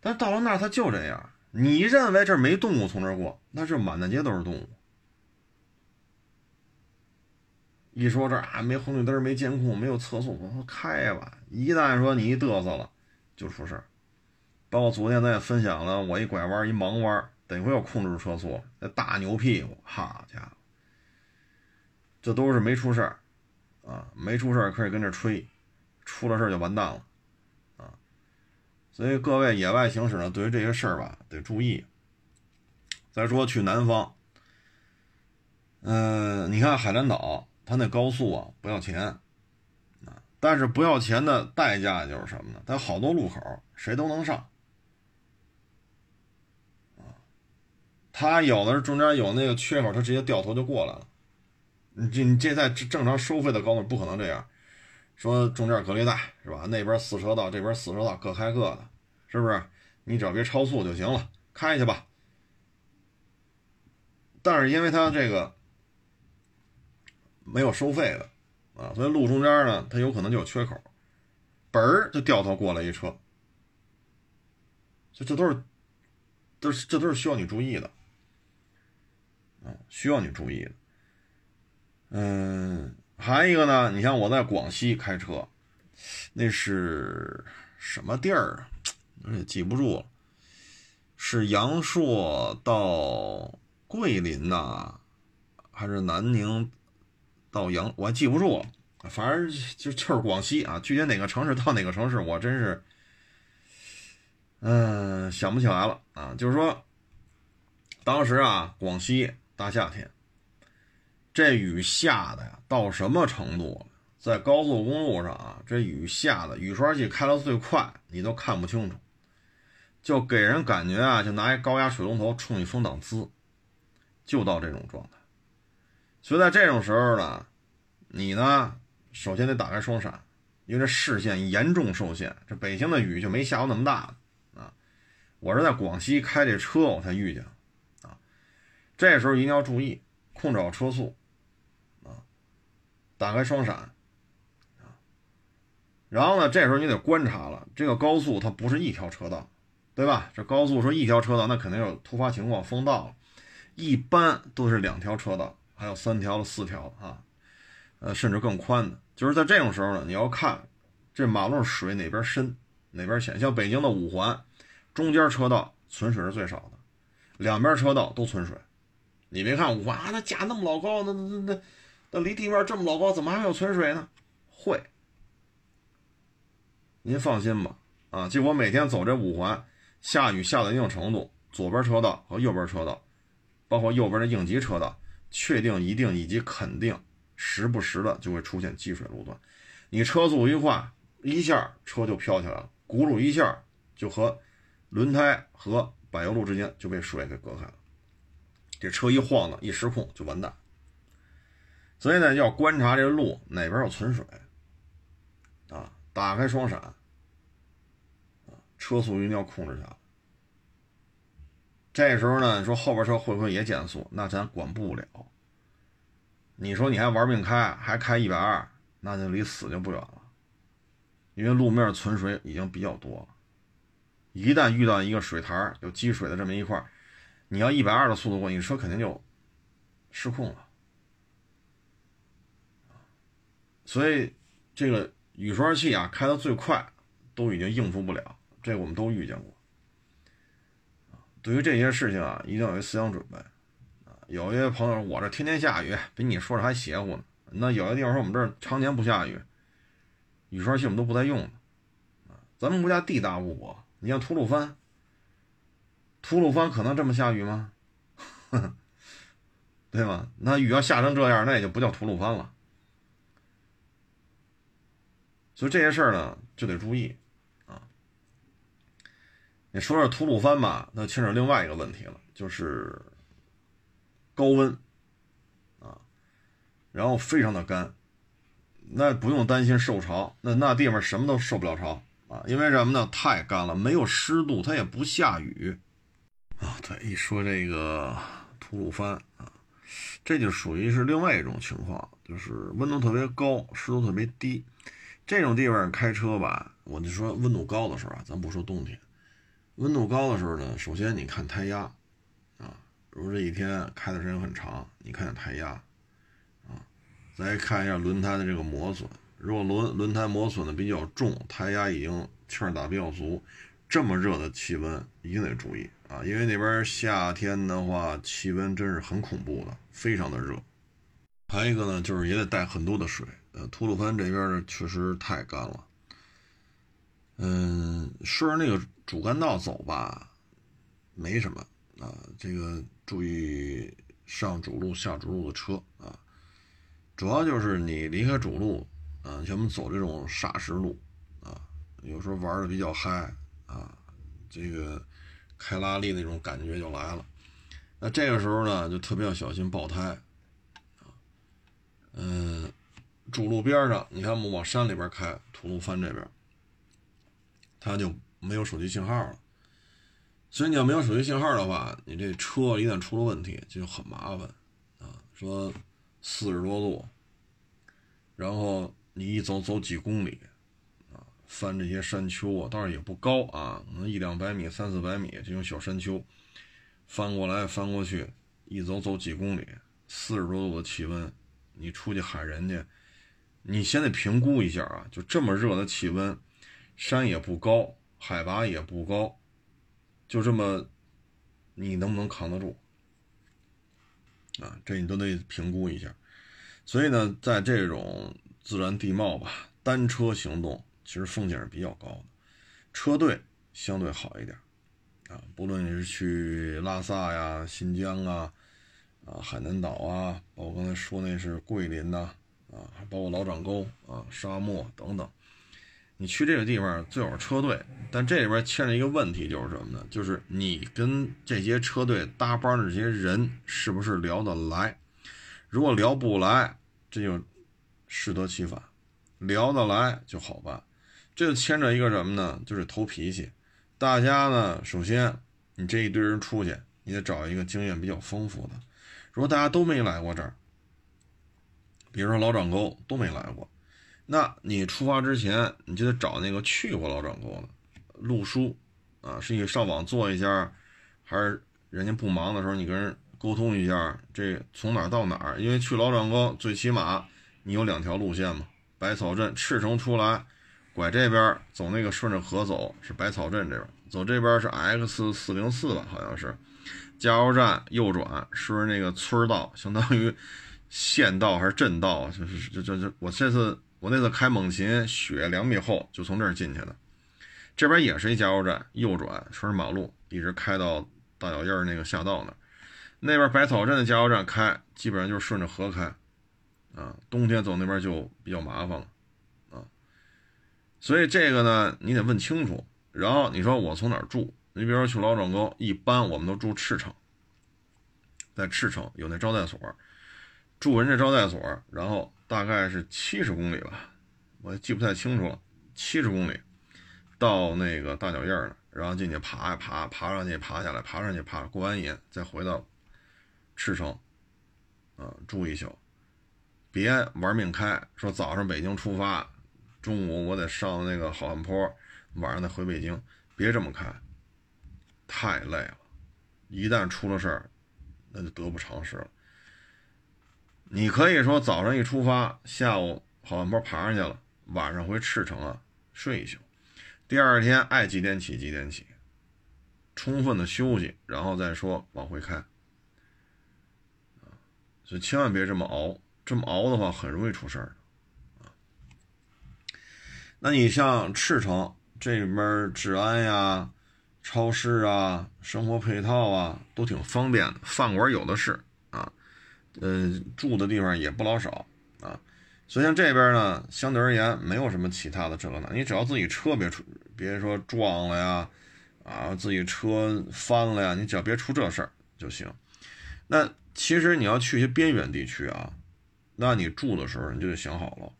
但到了那儿，它就这样。你认为这没动物从这儿过，那是满大街都是动物。一说这啊，没红绿灯，没监控，没有测速，我说开吧。一旦说你一嘚瑟了，就出事儿。包括昨天咱也分享了，我一拐弯一盲弯，得亏我控制住车速，那大牛屁股，好家伙，这都是没出事儿啊，没出事儿可以跟这吹，出了事就完蛋了啊。所以各位野外行驶呢，对于这些事儿吧，得注意。再说去南方，嗯，你看海南岛，它那高速啊不要钱啊，但是不要钱的代价就是什么呢？它好多路口谁都能上。他有的是中间有那个缺口，他直接掉头就过来了。你这你这在正常收费的高速不可能这样，说中间隔离带是吧？那边四车道，这边四车道各开各的，是不是？你只要别超速就行了，开去吧。但是因为他这个没有收费的啊，所以路中间呢，它有可能就有缺口，嘣儿就掉头过来一车，这这都是都是这都是需要你注意的。啊，需要你注意的。嗯，还一个呢，你像我在广西开车，那是什么地儿啊？也记不住了，是阳朔到桂林呐，还是南宁到阳？我还记不住了。反正就就是广西啊，具体哪个城市到哪个城市，我真是，嗯，想不起来了啊。就是说，当时啊，广西。大夏天，这雨下的呀，到什么程度了？在高速公路上啊，这雨下的，雨刷器开到最快，你都看不清楚，就给人感觉啊，就拿一高压水龙头冲你风挡呲，就到这种状态。所以在这种时候呢，你呢，首先得打开双闪，因为这视线严重受限。这北京的雨就没下过那么大啊，我是在广西开这车，我才遇见啊。这时候一定要注意控制好车速，打开双闪，啊，然后呢，这时候你得观察了，这个高速它不是一条车道，对吧？这高速说一条车道，那肯定有突发情况封道了，一般都是两条车道，还有三条、四条啊，呃，甚至更宽的。就是在这种时候呢，你要看这马路水哪边深，哪边浅。像北京的五环，中间车道存水是最少的，两边车道都存水。你别看五环啊，那架那么老高，那那那那那离地面这么老高，怎么还有存水呢？会，您放心吧。啊，就我每天走这五环，下雨下到一定程度，左边车道和右边车道，包括右边的应急车道，确定、一定以及肯定，时不时的就会出现积水路段。你车速一快，一下车就飘起来了，轱辘一下就和轮胎和柏油路之间就被水给隔开了。这车一晃呢，一失控就完蛋。所以呢，要观察这路哪边有存水，啊，打开双闪。车速一定要控制下来。这时候呢，你说后边车会不会也减速？那咱管不了。你说你还玩命开，还开一百二，那就离死就不远了。因为路面存水已经比较多了，一旦遇到一个水台有积水的这么一块，你要一百二的速度过，你车肯定就失控了。所以这个雨刷器啊，开到最快都已经应付不了。这我们都遇见过，对于这些事情啊，一定要有思想准备啊。有些朋友，我这天天下雨，比你说的还邪乎呢。那有些地方说我们这儿常年不下雨，雨刷器我们都不再用了。咱们国家地大物博，你像吐鲁番，吐鲁番可能这么下雨吗？对吗？那雨要下成这样，那也就不叫吐鲁番了。所以这些事儿呢，就得注意。啊你说说吐鲁番吧，那牵扯另外一个问题了，就是高温啊，然后非常的干，那不用担心受潮，那那地方什么都受不了潮啊，因为什么呢？太干了，没有湿度，它也不下雨啊。对，一说这个吐鲁番啊，这就属于是另外一种情况，就是温度特别高，湿度特别低，这种地方开车吧，我就说温度高的时候啊，咱不说冬天。温度高的时候呢，首先你看胎压，啊，如果这一天开的时间很长，你看下胎压，啊，再看一下轮胎的这个磨损，如果轮轮胎磨损的比较重，胎压已经气儿打比较足，这么热的气温一定得注意啊，因为那边夏天的话气温真是很恐怖的，非常的热。还有一个呢，就是也得带很多的水，呃，吐鲁番这边确实太干了。嗯，顺着那个主干道走吧，没什么啊。这个注意上主路、下主路的车啊。主要就是你离开主路啊，像我们走这种砂石路啊，有时候玩的比较嗨啊，这个开拉力那种感觉就来了。那这个时候呢，就特别要小心爆胎。嗯，主路边上，你看我们往山里边开，吐鲁番这边。它就没有手机信号了，所以你要没有手机信号的话，你这车一旦出了问题就很麻烦啊。说四十多度，然后你一走走几公里啊，翻这些山丘啊，倒是也不高啊，可能一两百米、三四百米这种小山丘，翻过来翻过去，一走走几公里，四十多度的气温，你出去喊人家，你先得评估一下啊，就这么热的气温。山也不高，海拔也不高，就这么，你能不能扛得住？啊，这你都得评估一下。所以呢，在这种自然地貌吧，单车行动其实风险是比较高的，车队相对好一点。啊，不论你是去拉萨呀、新疆啊、啊海南岛啊，包括刚才说那是桂林呐，啊，包括老掌沟啊、沙漠等等。你去这个地方最好是车队，但这里边牵着一个问题，就是什么呢？就是你跟这些车队搭班的这些人是不是聊得来？如果聊不来，这就适得其反；聊得来就好办。这就牵着一个什么呢？就是投脾气。大家呢，首先你这一堆人出去，你得找一个经验比较丰富的。如果大家都没来过这儿，比如说老掌沟都没来过。那你出发之前，你就得找那个去过老掌沟的路书，啊，是你上网做一下，还是人家不忙的时候你跟人沟通一下，这从哪儿到哪儿？因为去老掌沟最起码你有两条路线嘛，百草镇赤城出来，拐这边走那个顺着河走是百草镇这边，走这边是 X 四零四吧，好像是加油站右转，顺着那个村道，相当于县道还是镇道，就是这这这，我这次我那次开猛禽，雪两米厚，就从这儿进去的。这边也是一加油站，右转顺着马路，一直开到大脚印儿那个下道那儿。那边百草镇的加油站开，基本上就是顺着河开，啊，冬天走那边就比较麻烦了，啊，所以这个呢，你得问清楚。然后你说我从哪儿住？你比如说去老庄沟，一般我们都住赤城，在赤城有那招待所，住人家招待所，然后大概是七十公里吧，我也记不太清楚了，七十公里到那个大脚印儿然后进去爬呀爬，爬上去爬下来，爬上去爬，过完瘾再回到赤城，啊，住一宿，别玩命开，说早上北京出发，中午我得上那个好汉坡。晚上再回北京，别这么开，太累了。一旦出了事儿，那就得不偿失了。你可以说早上一出发，下午好汉坡爬上去了，晚上回赤城啊睡一宿，第二天爱几点起几点起，充分的休息，然后再说往回开。所以千万别这么熬，这么熬的话很容易出事儿啊。那你像赤城。这里面治安呀、超市啊、生活配套啊都挺方便的，饭馆有的是啊，呃，住的地方也不老少啊。所以像这边呢，相对而言没有什么其他的这个那，你只要自己车别出，别说撞了呀，啊，自己车翻了呀，你只要别出这事儿就行。那其实你要去一些边远地区啊，那你住的时候你就得想好了，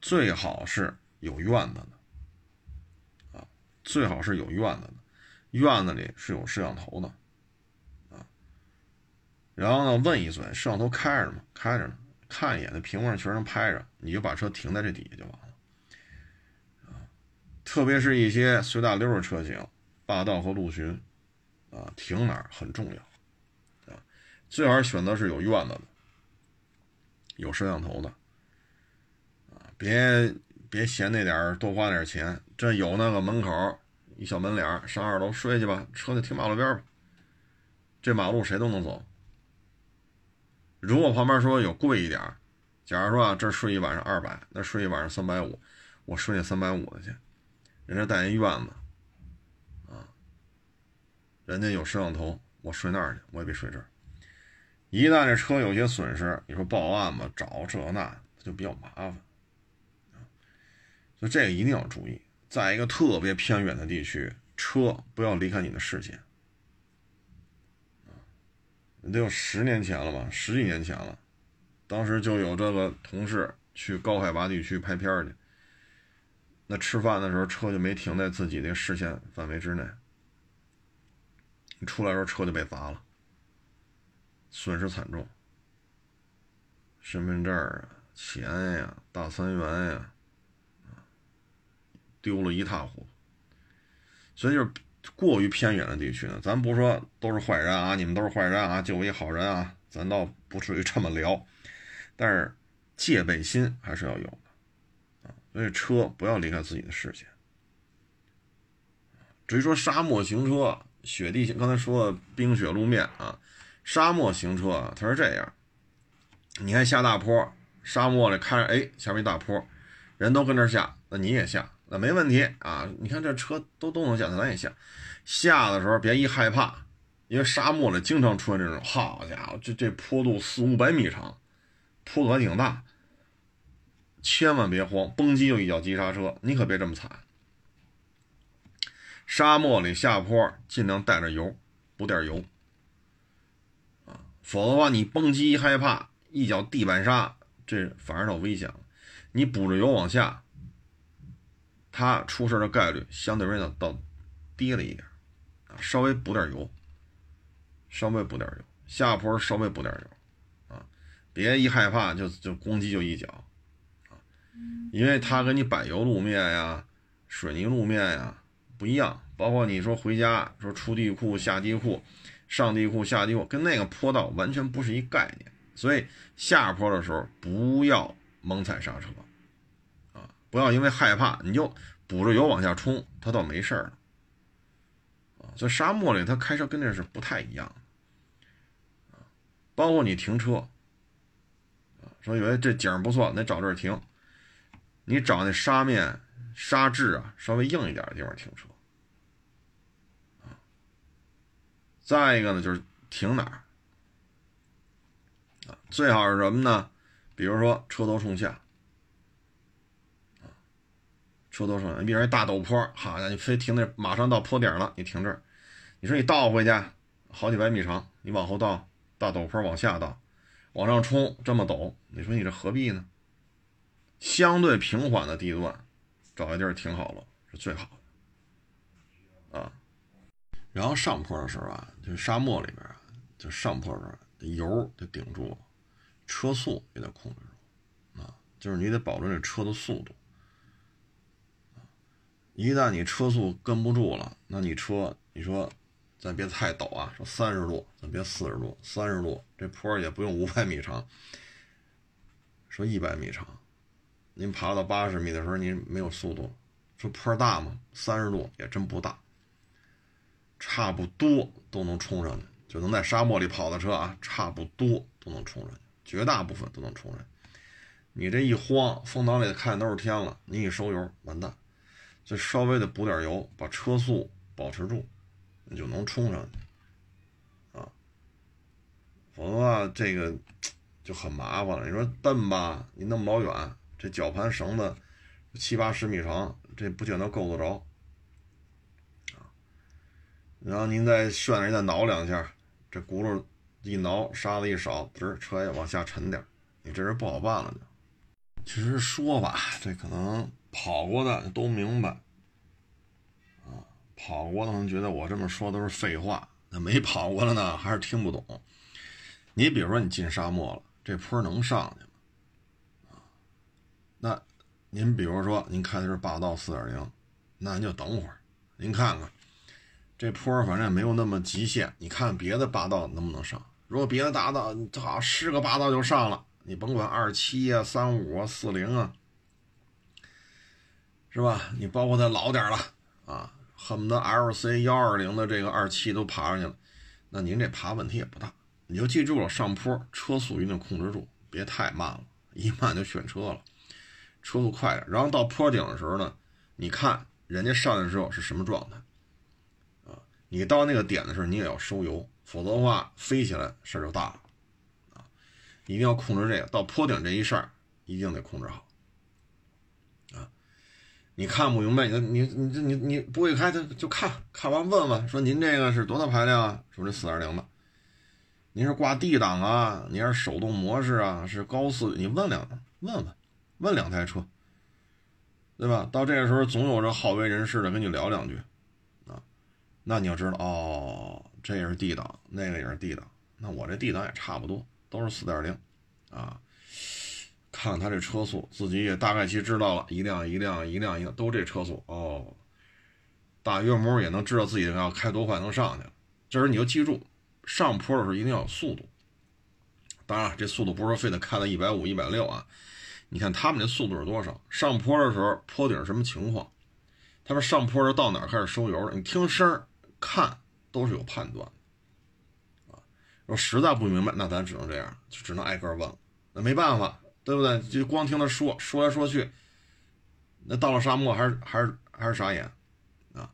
最好是有院子的。啊最好是有院子的，院子里是有摄像头的，啊，然后呢，问一嘴，摄像头开着吗？开着呢，看一眼，那屏幕上全能拍着，你就把车停在这底下就完了，啊，特别是一些随大溜的车型，霸道和陆巡，啊，停哪儿很重要，啊，最好选择是有院子的，有摄像头的，啊，别别嫌那点多花点钱。这有那个门口一小门脸儿上二楼睡去吧，车就停马路边吧。这马路谁都能走。如果旁边说有贵一点假如说啊，这睡一晚上二百，那睡一晚上三百五，我睡那三百五的去。人家带一院子，啊，人家有摄像头，我睡那儿去，我也别睡这儿。一旦这车有些损失，你说报案吧，找这那就比较麻烦。所以这个一定要注意。在一个特别偏远的地区，车不要离开你的视线。你得有十年前了吧，十几年前了，当时就有这个同事去高海拔地区拍片去。那吃饭的时候，车就没停在自己的视线范围之内。出来时候，车就被砸了，损失惨重，身份证啊、钱呀、大三元呀。丢了一塌糊涂，所以就是过于偏远的地区呢，咱不说都是坏人啊，你们都是坏人啊，就我一好人啊，咱倒不至于这么聊，但是戒备心还是要有的啊。所以车不要离开自己的视线。至于说沙漠行车、雪地，刚才说冰雪路面啊，沙漠行车啊，它是这样，你看下大坡，沙漠里看着哎下面一大坡，人都跟这下，那你也下。没问题啊！你看这车都都能下，咱也下。下的时候别一害怕，因为沙漠里经常出现这种，好家伙，这这坡度四五百米长，坡度还挺大。千万别慌，蹦极就一脚急刹车，你可别这么惨。沙漠里下坡尽量带着油，补点油啊，否则的话你蹦极一害怕，一脚地板刹，这反而倒危险了。你补着油往下。它出事的概率相对而言倒低了一点，啊，稍微补点油，稍微补点油，下坡稍微补点油，啊，别一害怕就就攻击就一脚，啊，因为它跟你柏油路面呀、水泥路面呀不一样，包括你说回家说出地库下地库，上地库下地库，跟那个坡道完全不是一概念，所以下坡的时候不要猛踩刹车。不要因为害怕你就补着油往下冲，它倒没事儿在沙漠里，它开车跟这是不太一样的，包括你停车，说以为这景不错，得找这儿停，你找那沙面、沙质啊稍微硬一点的地方停车，再一个呢，就是停哪儿，啊，最好是什么呢？比如说车头冲下。车头上，你比如一大陡坡，好家伙，你非停那，马上到坡顶了，你停这儿。你说你倒回去，好几百米长，你往后倒，大陡坡往下倒，往上冲这么陡，你说你这何必呢？相对平缓的地段，找一地儿停好了是最好的啊。然后上坡的时候啊，就沙漠里边啊，就上坡的时候，油得顶住，车速也得控制住啊，就是你得保证这车的速度。一旦你车速跟不住了，那你车，你说，咱别太陡啊，说三十度，咱别四十度，三十度这坡也不用五百米长，说一百米长，您爬到八十米的时候，您没有速度，说坡大吗？三十度也真不大，差不多都能冲上去，就能在沙漠里跑的车啊，差不多都能冲上去，绝大部分都能冲上去。你这一慌，风挡里看都是天了，你一收油，完蛋。就稍微的补点油，把车速保持住，你就能冲上去啊。否则的话，这个就很麻烦了。你说蹬吧，你那么老远，这绞盘绳子七八十米长，这不见得够得着啊。然后您再炫人再挠两下，这轱辘一挠，沙子一少，嘚，车也往下沉点，你这人不好办了就。其实说吧，这可能。跑过的都明白，啊，跑过的可能觉得我这么说都是废话。那没跑过的呢，还是听不懂。你比如说，你进沙漠了，这坡能上去吗？啊，那您比如说，您开的是霸道四点零，那您就等会儿，您看看这坡，反正也没有那么极限。你看别的霸道能不能上？如果别的大道，好十个霸道就上了，你甭管二七啊、三五啊、四零啊。是吧？你包括它老点了啊，恨不得 L C 幺二零的这个二七都爬上去了，那您这爬问题也不大。你就记住了，上坡车速一定控制住，别太慢了，一慢就选车了，车速快点。然后到坡顶的时候呢，你看人家上去之后是什么状态啊？你到那个点的时候，你也要收油，否则的话飞起来事儿就大了啊！一定要控制这个，到坡顶这一事儿一定得控制好。你看不明白，你你你这你你不会开，就就看看完问问，说您这个是多大排量啊？说这四点零的，您是挂 D 档啊？您是手动模式啊？是高四？你问两问问，问两台车，对吧？到这个时候，总有这好为人师的跟你聊两句，啊，那你要知道哦，这也是 D 档，那个也是 D 档，那我这 D 档也差不多，都是四点零，啊。看他这车速，自己也大概其知道了，一辆一辆一辆一辆都这车速哦，大约摸也能知道自己要开多快能上去。这时你就记住，上坡的时候一定要有速度。当然，这速度不是说非得开到一百五、一百六啊。你看他们这速度是多少？上坡的时候坡顶什么情况？他们上坡的到哪开始收油了？你听声看都是有判断的啊。果实在不明白，那咱只能这样，就只能挨个问了。那没办法。对不对？就光听他说说来说去，那到了沙漠还是还是还是傻眼啊！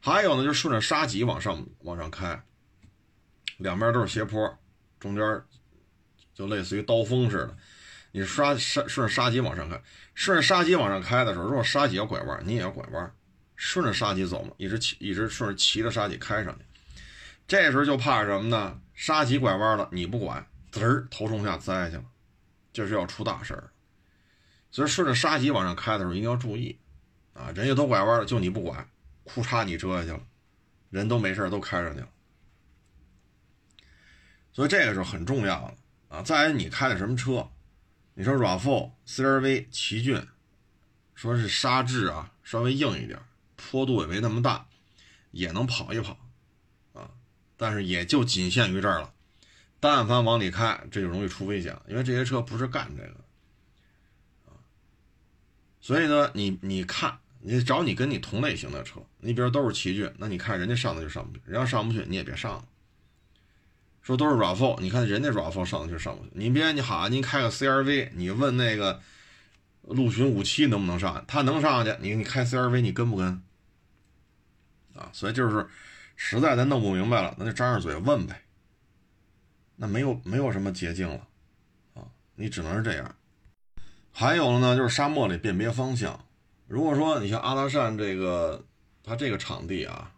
还有呢，就顺着沙脊往上往上开，两边都是斜坡，中间就类似于刀锋似的。你刷沙顺着沙脊往上开，顺着沙脊往上开的时候，如果沙脊要拐弯，你也要拐弯，顺着沙脊走嘛，一直骑一直顺着骑着沙脊开上去。这时候就怕什么呢？沙脊拐弯了，你不拐，滋儿头冲下栽下去了。就是要出大事儿，所以顺着沙脊往上开的时候一定要注意，啊，人家都拐弯了，就你不拐，裤衩你折下去了，人都没事都开上去了，所以这个是很重要的啊。再你开的什么车？你说 RAV4、CRV、奇骏，说是沙质啊，稍微硬一点，坡度也没那么大，也能跑一跑，啊，但是也就仅限于这儿了。但凡往里开，这就容易出危险，因为这些车不是干这个，啊，所以呢，你你看你找你跟你同类型的车，你比如都是奇骏，那你看人家上的就上不去，人家上不去你也别上了。说都是 RAV4，你看人家 RAV4 上的就上不去，你别你好，您开个 CRV，你问那个陆巡五七能不能上，他能上去，你你开 CRV 你跟不跟？啊，所以就是实在咱弄不明白了，那就张着嘴问呗。那没有没有什么捷径了，啊，你只能是这样。还有呢，就是沙漠里辨别方向。如果说你像阿拉善这个，它这个场地啊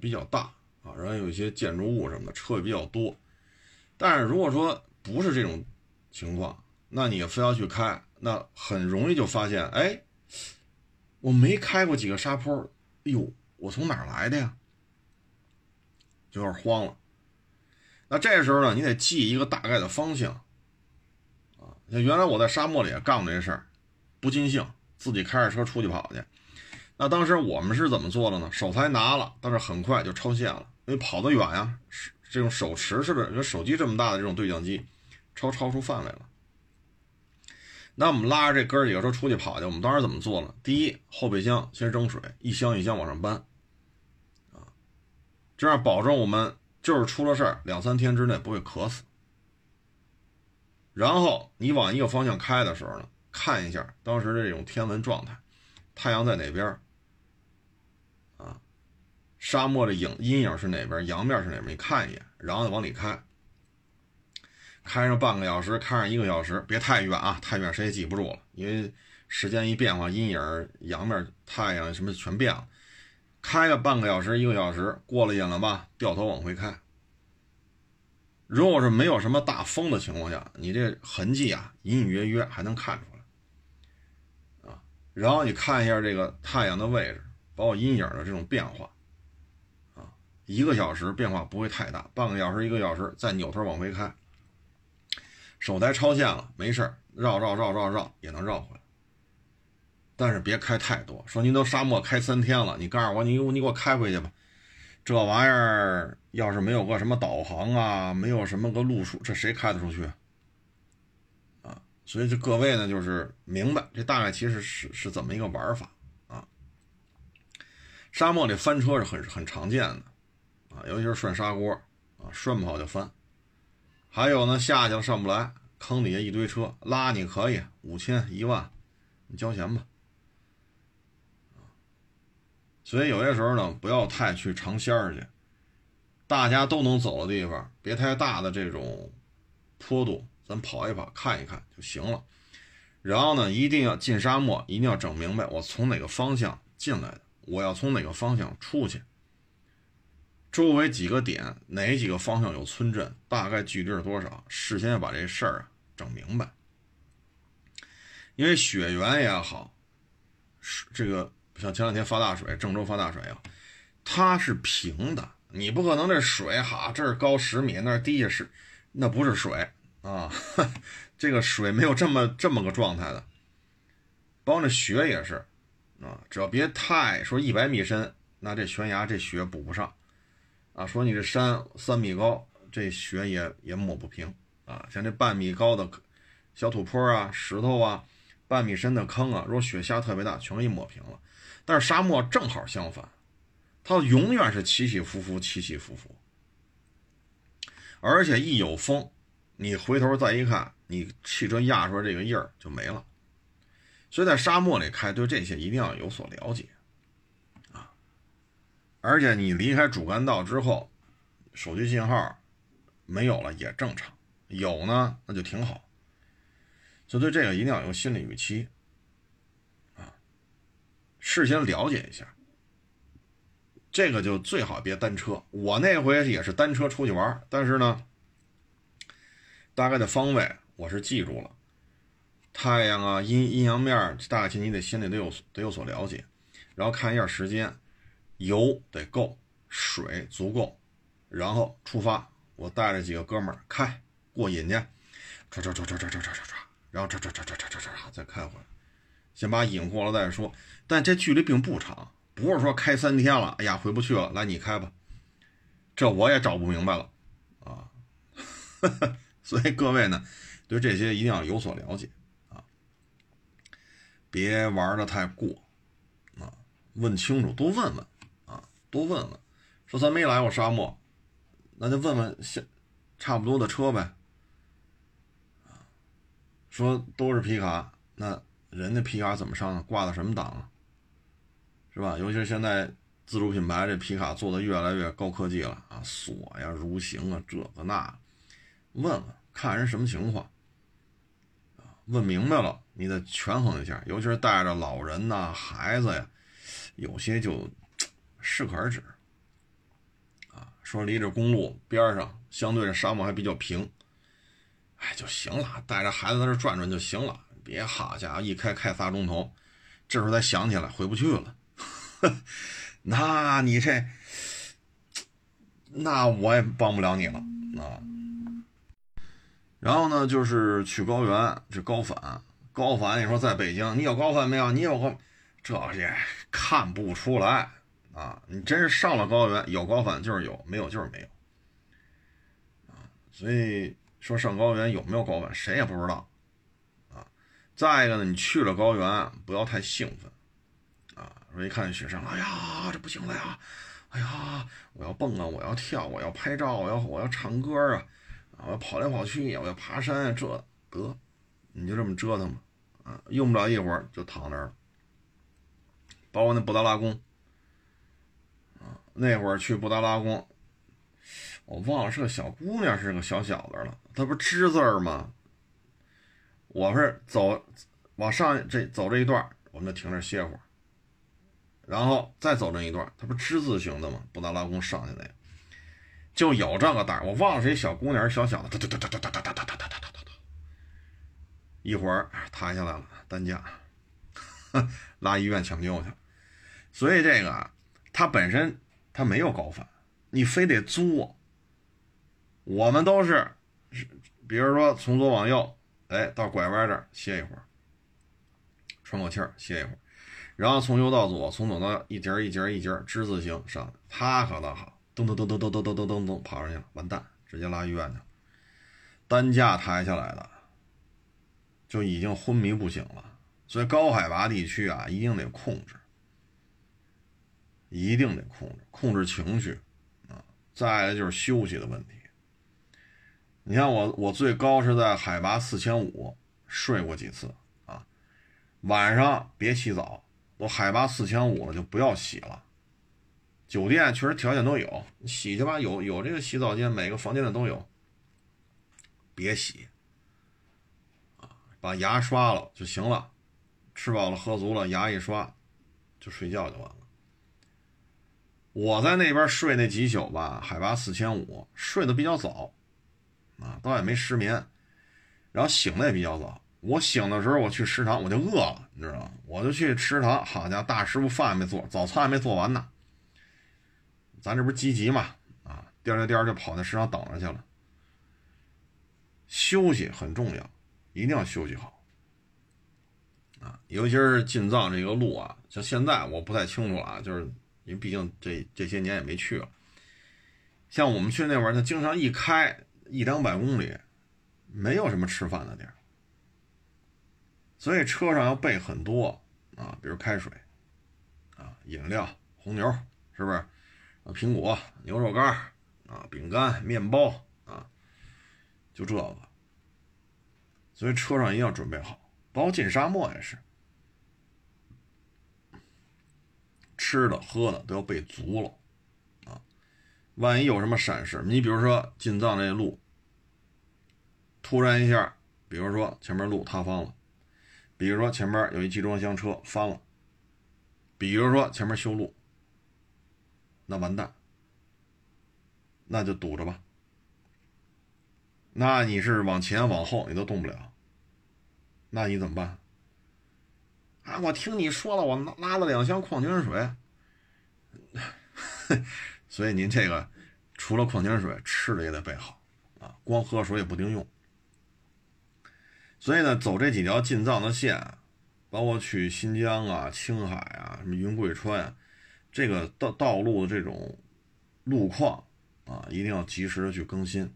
比较大啊，然后有一些建筑物什么的，车也比较多。但是如果说不是这种情况，那你非要去开，那很容易就发现，哎，我没开过几个沙坡，哎呦，我从哪来的呀？就有点慌了。那这时候呢，你得记一个大概的方向。啊原来我在沙漠里也干过这事儿，不尽兴，自己开着车出去跑去。那当时我们是怎么做的呢？手台拿了，但是很快就超线了，因为跑得远呀。这种手持式的，手机这么大的这种对讲机，超超出范围了。那我们拉着这哥几个说出去跑去，我们当时怎么做呢？第一，后备箱先扔水，一箱一箱往上搬，啊，这样保证我们就是出了事儿，两三天之内不会渴死。然后你往一个方向开的时候呢，看一下当时这种天文状态，太阳在哪边啊？沙漠的影阴影是哪边？阳面是哪边？你看一眼，然后往里开，开上半个小时，开上一个小时，别太远啊，太远谁也记不住了，因为时间一变化，阴影、阳面、太阳什么全变了。开个半个小时、一个小时，过了瘾了吧？掉头往回开。如果是没有什么大风的情况下，你这痕迹啊，隐隐约约还能看出来，啊，然后你看一下这个太阳的位置，包括阴影的这种变化，啊，一个小时变化不会太大，半个小时、一个小时再扭头往回开，手台超限了没事绕绕绕绕绕也能绕回来，但是别开太多。说您都沙漠开三天了，你告诉我你你给我开回去吧。这玩意儿要是没有个什么导航啊，没有什么个路数，这谁开得出去啊？所以这各位呢，就是明白这大概其实是是怎么一个玩法啊。沙漠里翻车是很很常见的啊，尤其是涮砂锅啊，涮不好就翻。还有呢，下去了上不来，坑底下一堆车拉你可以五千一万，你交钱吧。所以有些时候呢，不要太去尝鲜儿去，大家都能走的地方，别太大的这种坡度，咱跑一跑，看一看就行了。然后呢，一定要进沙漠，一定要整明白我从哪个方向进来的，我要从哪个方向出去。周围几个点，哪几个方向有村镇，大概距离是多少，事先要把这事儿啊整明白。因为雪原也好，是这个。像前两天发大水，郑州发大水啊，它是平的，你不可能这水哈这儿高十米，那儿低下是，那不是水啊，这个水没有这么这么个状态的。包括那雪也是啊，只要别太说一百米深，那这悬崖这雪补不上啊。说你这山三米高，这雪也也抹不平啊。像这半米高的小土坡啊、石头啊，半米深的坑啊，如果雪下特别大，全给你抹平了。但是沙漠正好相反，它永远是起起伏伏，起起伏伏，而且一有风，你回头再一看，你汽车压出来这个印儿就没了。所以在沙漠里开，对这些一定要有所了解啊。而且你离开主干道之后，手机信号没有了也正常，有呢那就挺好。所以对这个一定要有心理预期。事先了解一下，这个就最好别单车。我那回也是单车出去玩，但是呢，大概的方位我是记住了，太阳啊、阴阴阳面，大概你得心里得有得有所了解，然后看一下时间，油得够，水足够，然后出发。我带着几个哥们儿开过瘾去，唰唰唰唰唰唰唰唰，然后唰唰唰唰唰唰唰再开回来。先把瘾过了再说，但这距离并不长，不是说开三天了，哎呀回不去了，来你开吧，这我也找不明白了啊，所以各位呢，对这些一定要有所了解啊，别玩的太过啊，问清楚，多问问啊，多问问。说咱没来过沙漠，那就问问像差不多的车呗。说都是皮卡，那人家皮卡怎么上？挂的什么档啊？是吧？尤其是现在自主品牌这皮卡做的越来越高科技了啊，锁呀、蠕行啊，这个那，问问看人什么情况？问明白了，你得权衡一下，尤其是带着老人呐、孩子呀，有些就适可而止啊。说离着公路边上，相对这沙漠还比较平，哎就行了，带着孩子在这转转就行了，别好家伙一开开仨钟头，这时候才想起来回不去了。那你这，那我也帮不了你了啊。然后呢，就是去高原，这高反，高反，你说在北京，你有高反没有？你有高，这也看不出来啊。你真是上了高原，有高反就是有，没有就是没有啊。所以说上高原有没有高反，谁也不知道啊。再一个呢，你去了高原，不要太兴奋。说一看雪山，哎呀，这不行了呀！哎呀，我要蹦啊，我要跳，我要拍照，我要我要唱歌啊，我要跑来跑去，我要爬山啊，这得，你就这么折腾吧，啊，用不了一会儿就躺那儿了。包括那布达拉宫，啊，那会儿去布达拉宫，我忘了是个小姑娘，是个小小子了，她不是知字儿吗？我是走往上这走这一段，我们就停那歇会儿。然后再走这一段，它不之字形的吗？布达拉宫上去那个，就有这个胆我忘了谁小姑娘小小的，哒哒哒哒哒哒哒哒哒哒哒哒哒，一会儿抬下来了，担架，拉医院抢救去。所以这个它本身它没有高反，你非得作。我们都是，比如说从左往右，哎，到拐弯这儿歇一会儿，喘口气儿歇一会儿。然后从右到左，从左到右一节一节一节之字形上，他可倒好，噔噔噔噔噔噔噔噔噔噔跑上去了，完蛋，直接拉医院去了。担架抬下来的，就已经昏迷不醒了。所以高海拔地区啊，一定得控制，一定得控制，控制情绪啊。再来就是休息的问题。你看我，我最高是在海拔四千五睡过几次啊，晚上别洗澡。我海拔四千五了，就不要洗了。酒店确实条件都有，洗去吧，有有这个洗澡间，每个房间的都有。别洗啊，把牙刷了就行了。吃饱了喝足了，牙一刷就睡觉就完了。我在那边睡那几宿吧，海拔四千五，睡得比较早啊，倒也没失眠，然后醒的也比较早。我醒的时候，我去食堂，我就饿了，你知道吗？我就去食堂，好家伙，大师傅饭还没做，早餐还没做完呢。咱这不是积极嘛？啊，颠颠颠就跑那食堂等着去了。休息很重要，一定要休息好。啊，尤其是进藏这个路啊，像现在我不太清楚了啊，就是因为毕竟这这些年也没去了。像我们去那会儿，他经常一开一两百公里，没有什么吃饭的地儿。所以车上要备很多啊，比如开水，啊，饮料、红牛，是不是？啊，苹果、牛肉干啊，饼干、面包啊，就这个。所以车上一定要准备好，包括进沙漠也是，吃的喝的都要备足了啊。万一有什么闪失，你比如说进藏这路，突然一下，比如说前面路塌方了。比如说前面有一集装箱车翻了，比如说前面修路，那完蛋，那就堵着吧。那你是往前往后你都动不了，那你怎么办？啊，我听你说了，我拉拉了两箱矿泉水，所以您这个除了矿泉水，吃的也得备好啊，光喝水也不顶用。所以呢，走这几条进藏的线，包括去新疆啊、青海啊、什么云贵川啊，这个道道路的这种路况啊，一定要及时的去更新。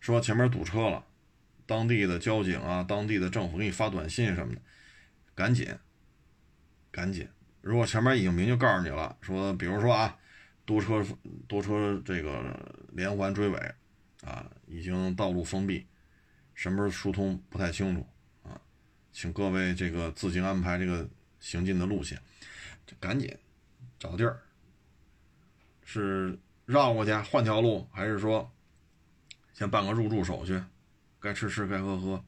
说前面堵车了，当地的交警啊、当地的政府给你发短信什么的，赶紧，赶紧如果前面已经明确告诉你了，说比如说啊，多车多车这个连环追尾啊，已经道路封闭，什么时候疏通不太清楚啊，请各位这个自行安排这个行进的路线，这赶紧找地儿，是绕过去换条路，还是说先办个入住手续，该吃吃该喝喝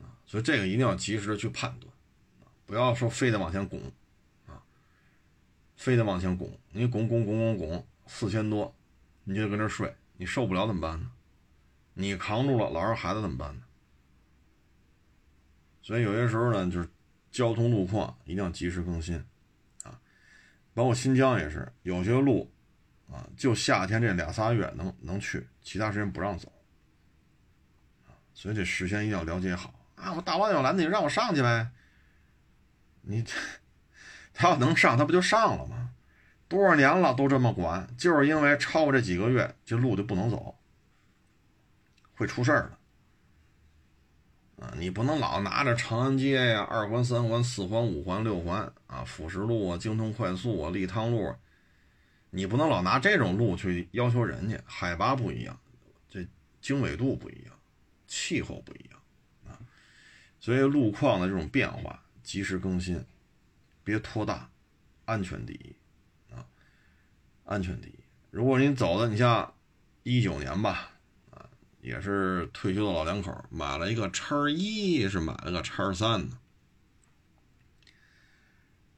啊，所以这个一定要及时的去判断。不要说非得往前拱，啊，非得往前拱，你拱拱拱拱拱四千多，你就跟这睡，你受不了怎么办呢？你扛住了，老人孩子怎么办呢？所以有些时候呢，就是交通路况一定要及时更新，啊，包括新疆也是，有些路，啊，就夏天这俩仨月能能去，其他时间不让走，啊，所以这事先一定要了解好啊，我大弯小拦子，你让我上去呗。你这，他要能上，他不就上了吗？多少年了都这么管，就是因为超过这几个月，这路就不能走，会出事儿的。啊，你不能老拿着长安街呀、二环、三环、四环、五环、六环啊、辅石路啊、京通快速啊、利汤路，你不能老拿这种路去要求人家。海拔不一样，这经纬度不一样，气候不一样啊，所以路况的这种变化。及时更新，别拖大，安全第一啊！安全第一。如果您走的，你像一九年吧，也是退休的老两口，买了一个叉一，是买了个叉三的，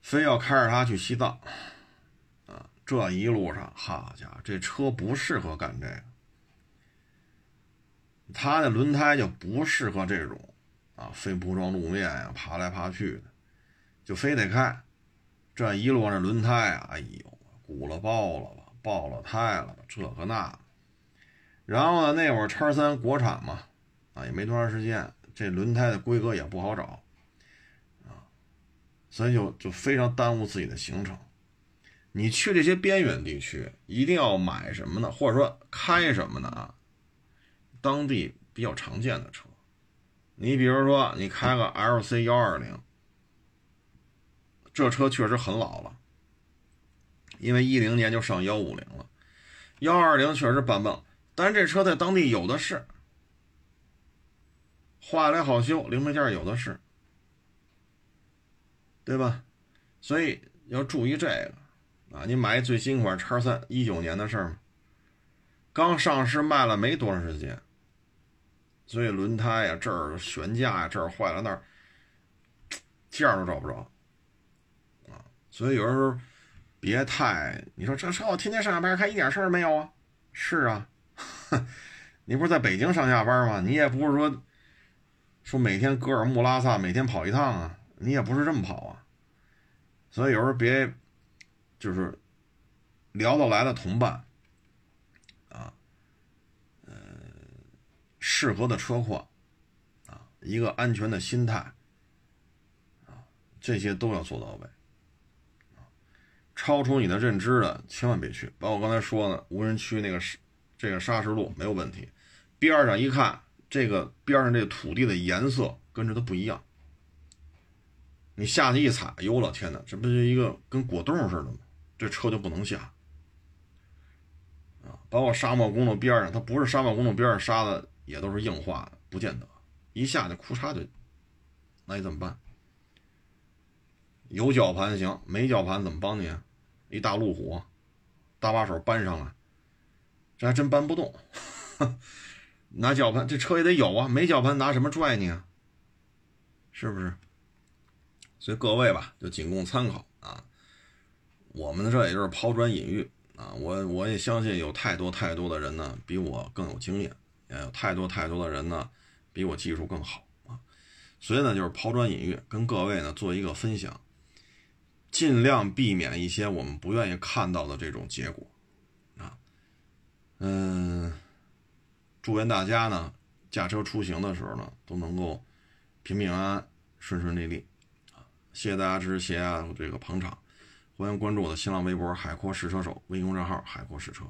非要开着它去西藏，啊，这一路上，好家伙，这车不适合干这个，它的轮胎就不适合这种。啊，非铺装路面呀，爬来爬去的，就非得开。这一路上轮胎啊，哎呦，鼓了爆了吧，爆了胎了吧，这个那个。然后呢，那会儿叉三国产嘛，啊，也没多长时间，这轮胎的规格也不好找，啊，所以就就非常耽误自己的行程。你去这些边远地区，一定要买什么呢？或者说开什么呢？啊，当地比较常见的车。你比如说，你开个 L C 幺二零，这车确实很老了，因为一零年就上幺五零了，幺二零确实版本，但这车在当地有的是，坏来好修，零配件有的是，对吧？所以要注意这个啊！你买最新款叉三，一九年的事儿嘛，刚上市卖了没多长时间。所以轮胎呀，这儿悬架呀，这儿坏了那儿件儿都找不着啊！所以有时候别太你说这车我天天上下班开一点事儿没有啊？是啊，哼 你不是在北京上下班吗？你也不是说说每天格尔木拉萨每天跑一趟啊，你也不是这么跑啊。所以有时候别就是聊得来的同伴。适合的车况，啊，一个安全的心态，啊，这些都要做到位，超出你的认知的千万别去。包括刚才说的无人区那个是这个砂石路没有问题，边上一看，这个边上这土地的颜色跟着都不一样，你下去一踩，哟了天哪，这不就一个跟果冻似的吗？这车就不能下，啊，包括沙漠公路边上，它不是沙漠公路边上沙子。也都是硬化的，不见得一下就库嚓就，那你怎么办？有绞盘行，没绞盘怎么帮你？一大路虎，搭把手搬上来，这还真搬不动。拿绞盘，这车也得有啊，没绞盘拿什么拽你啊？是不是？所以各位吧，就仅供参考啊。我们这也就是抛砖引玉啊。我我也相信有太多太多的人呢，比我更有经验。也有太多太多的人呢，比我技术更好啊，所以呢，就是抛砖引玉，跟各位呢做一个分享，尽量避免一些我们不愿意看到的这种结果。嗯，祝愿大家呢驾车出行的时候呢都能够平平安安、顺顺利利！谢谢大家支持，谢谢这个捧场，欢迎关注我的新浪微博“海阔试车手”微信公众号“海阔试车”。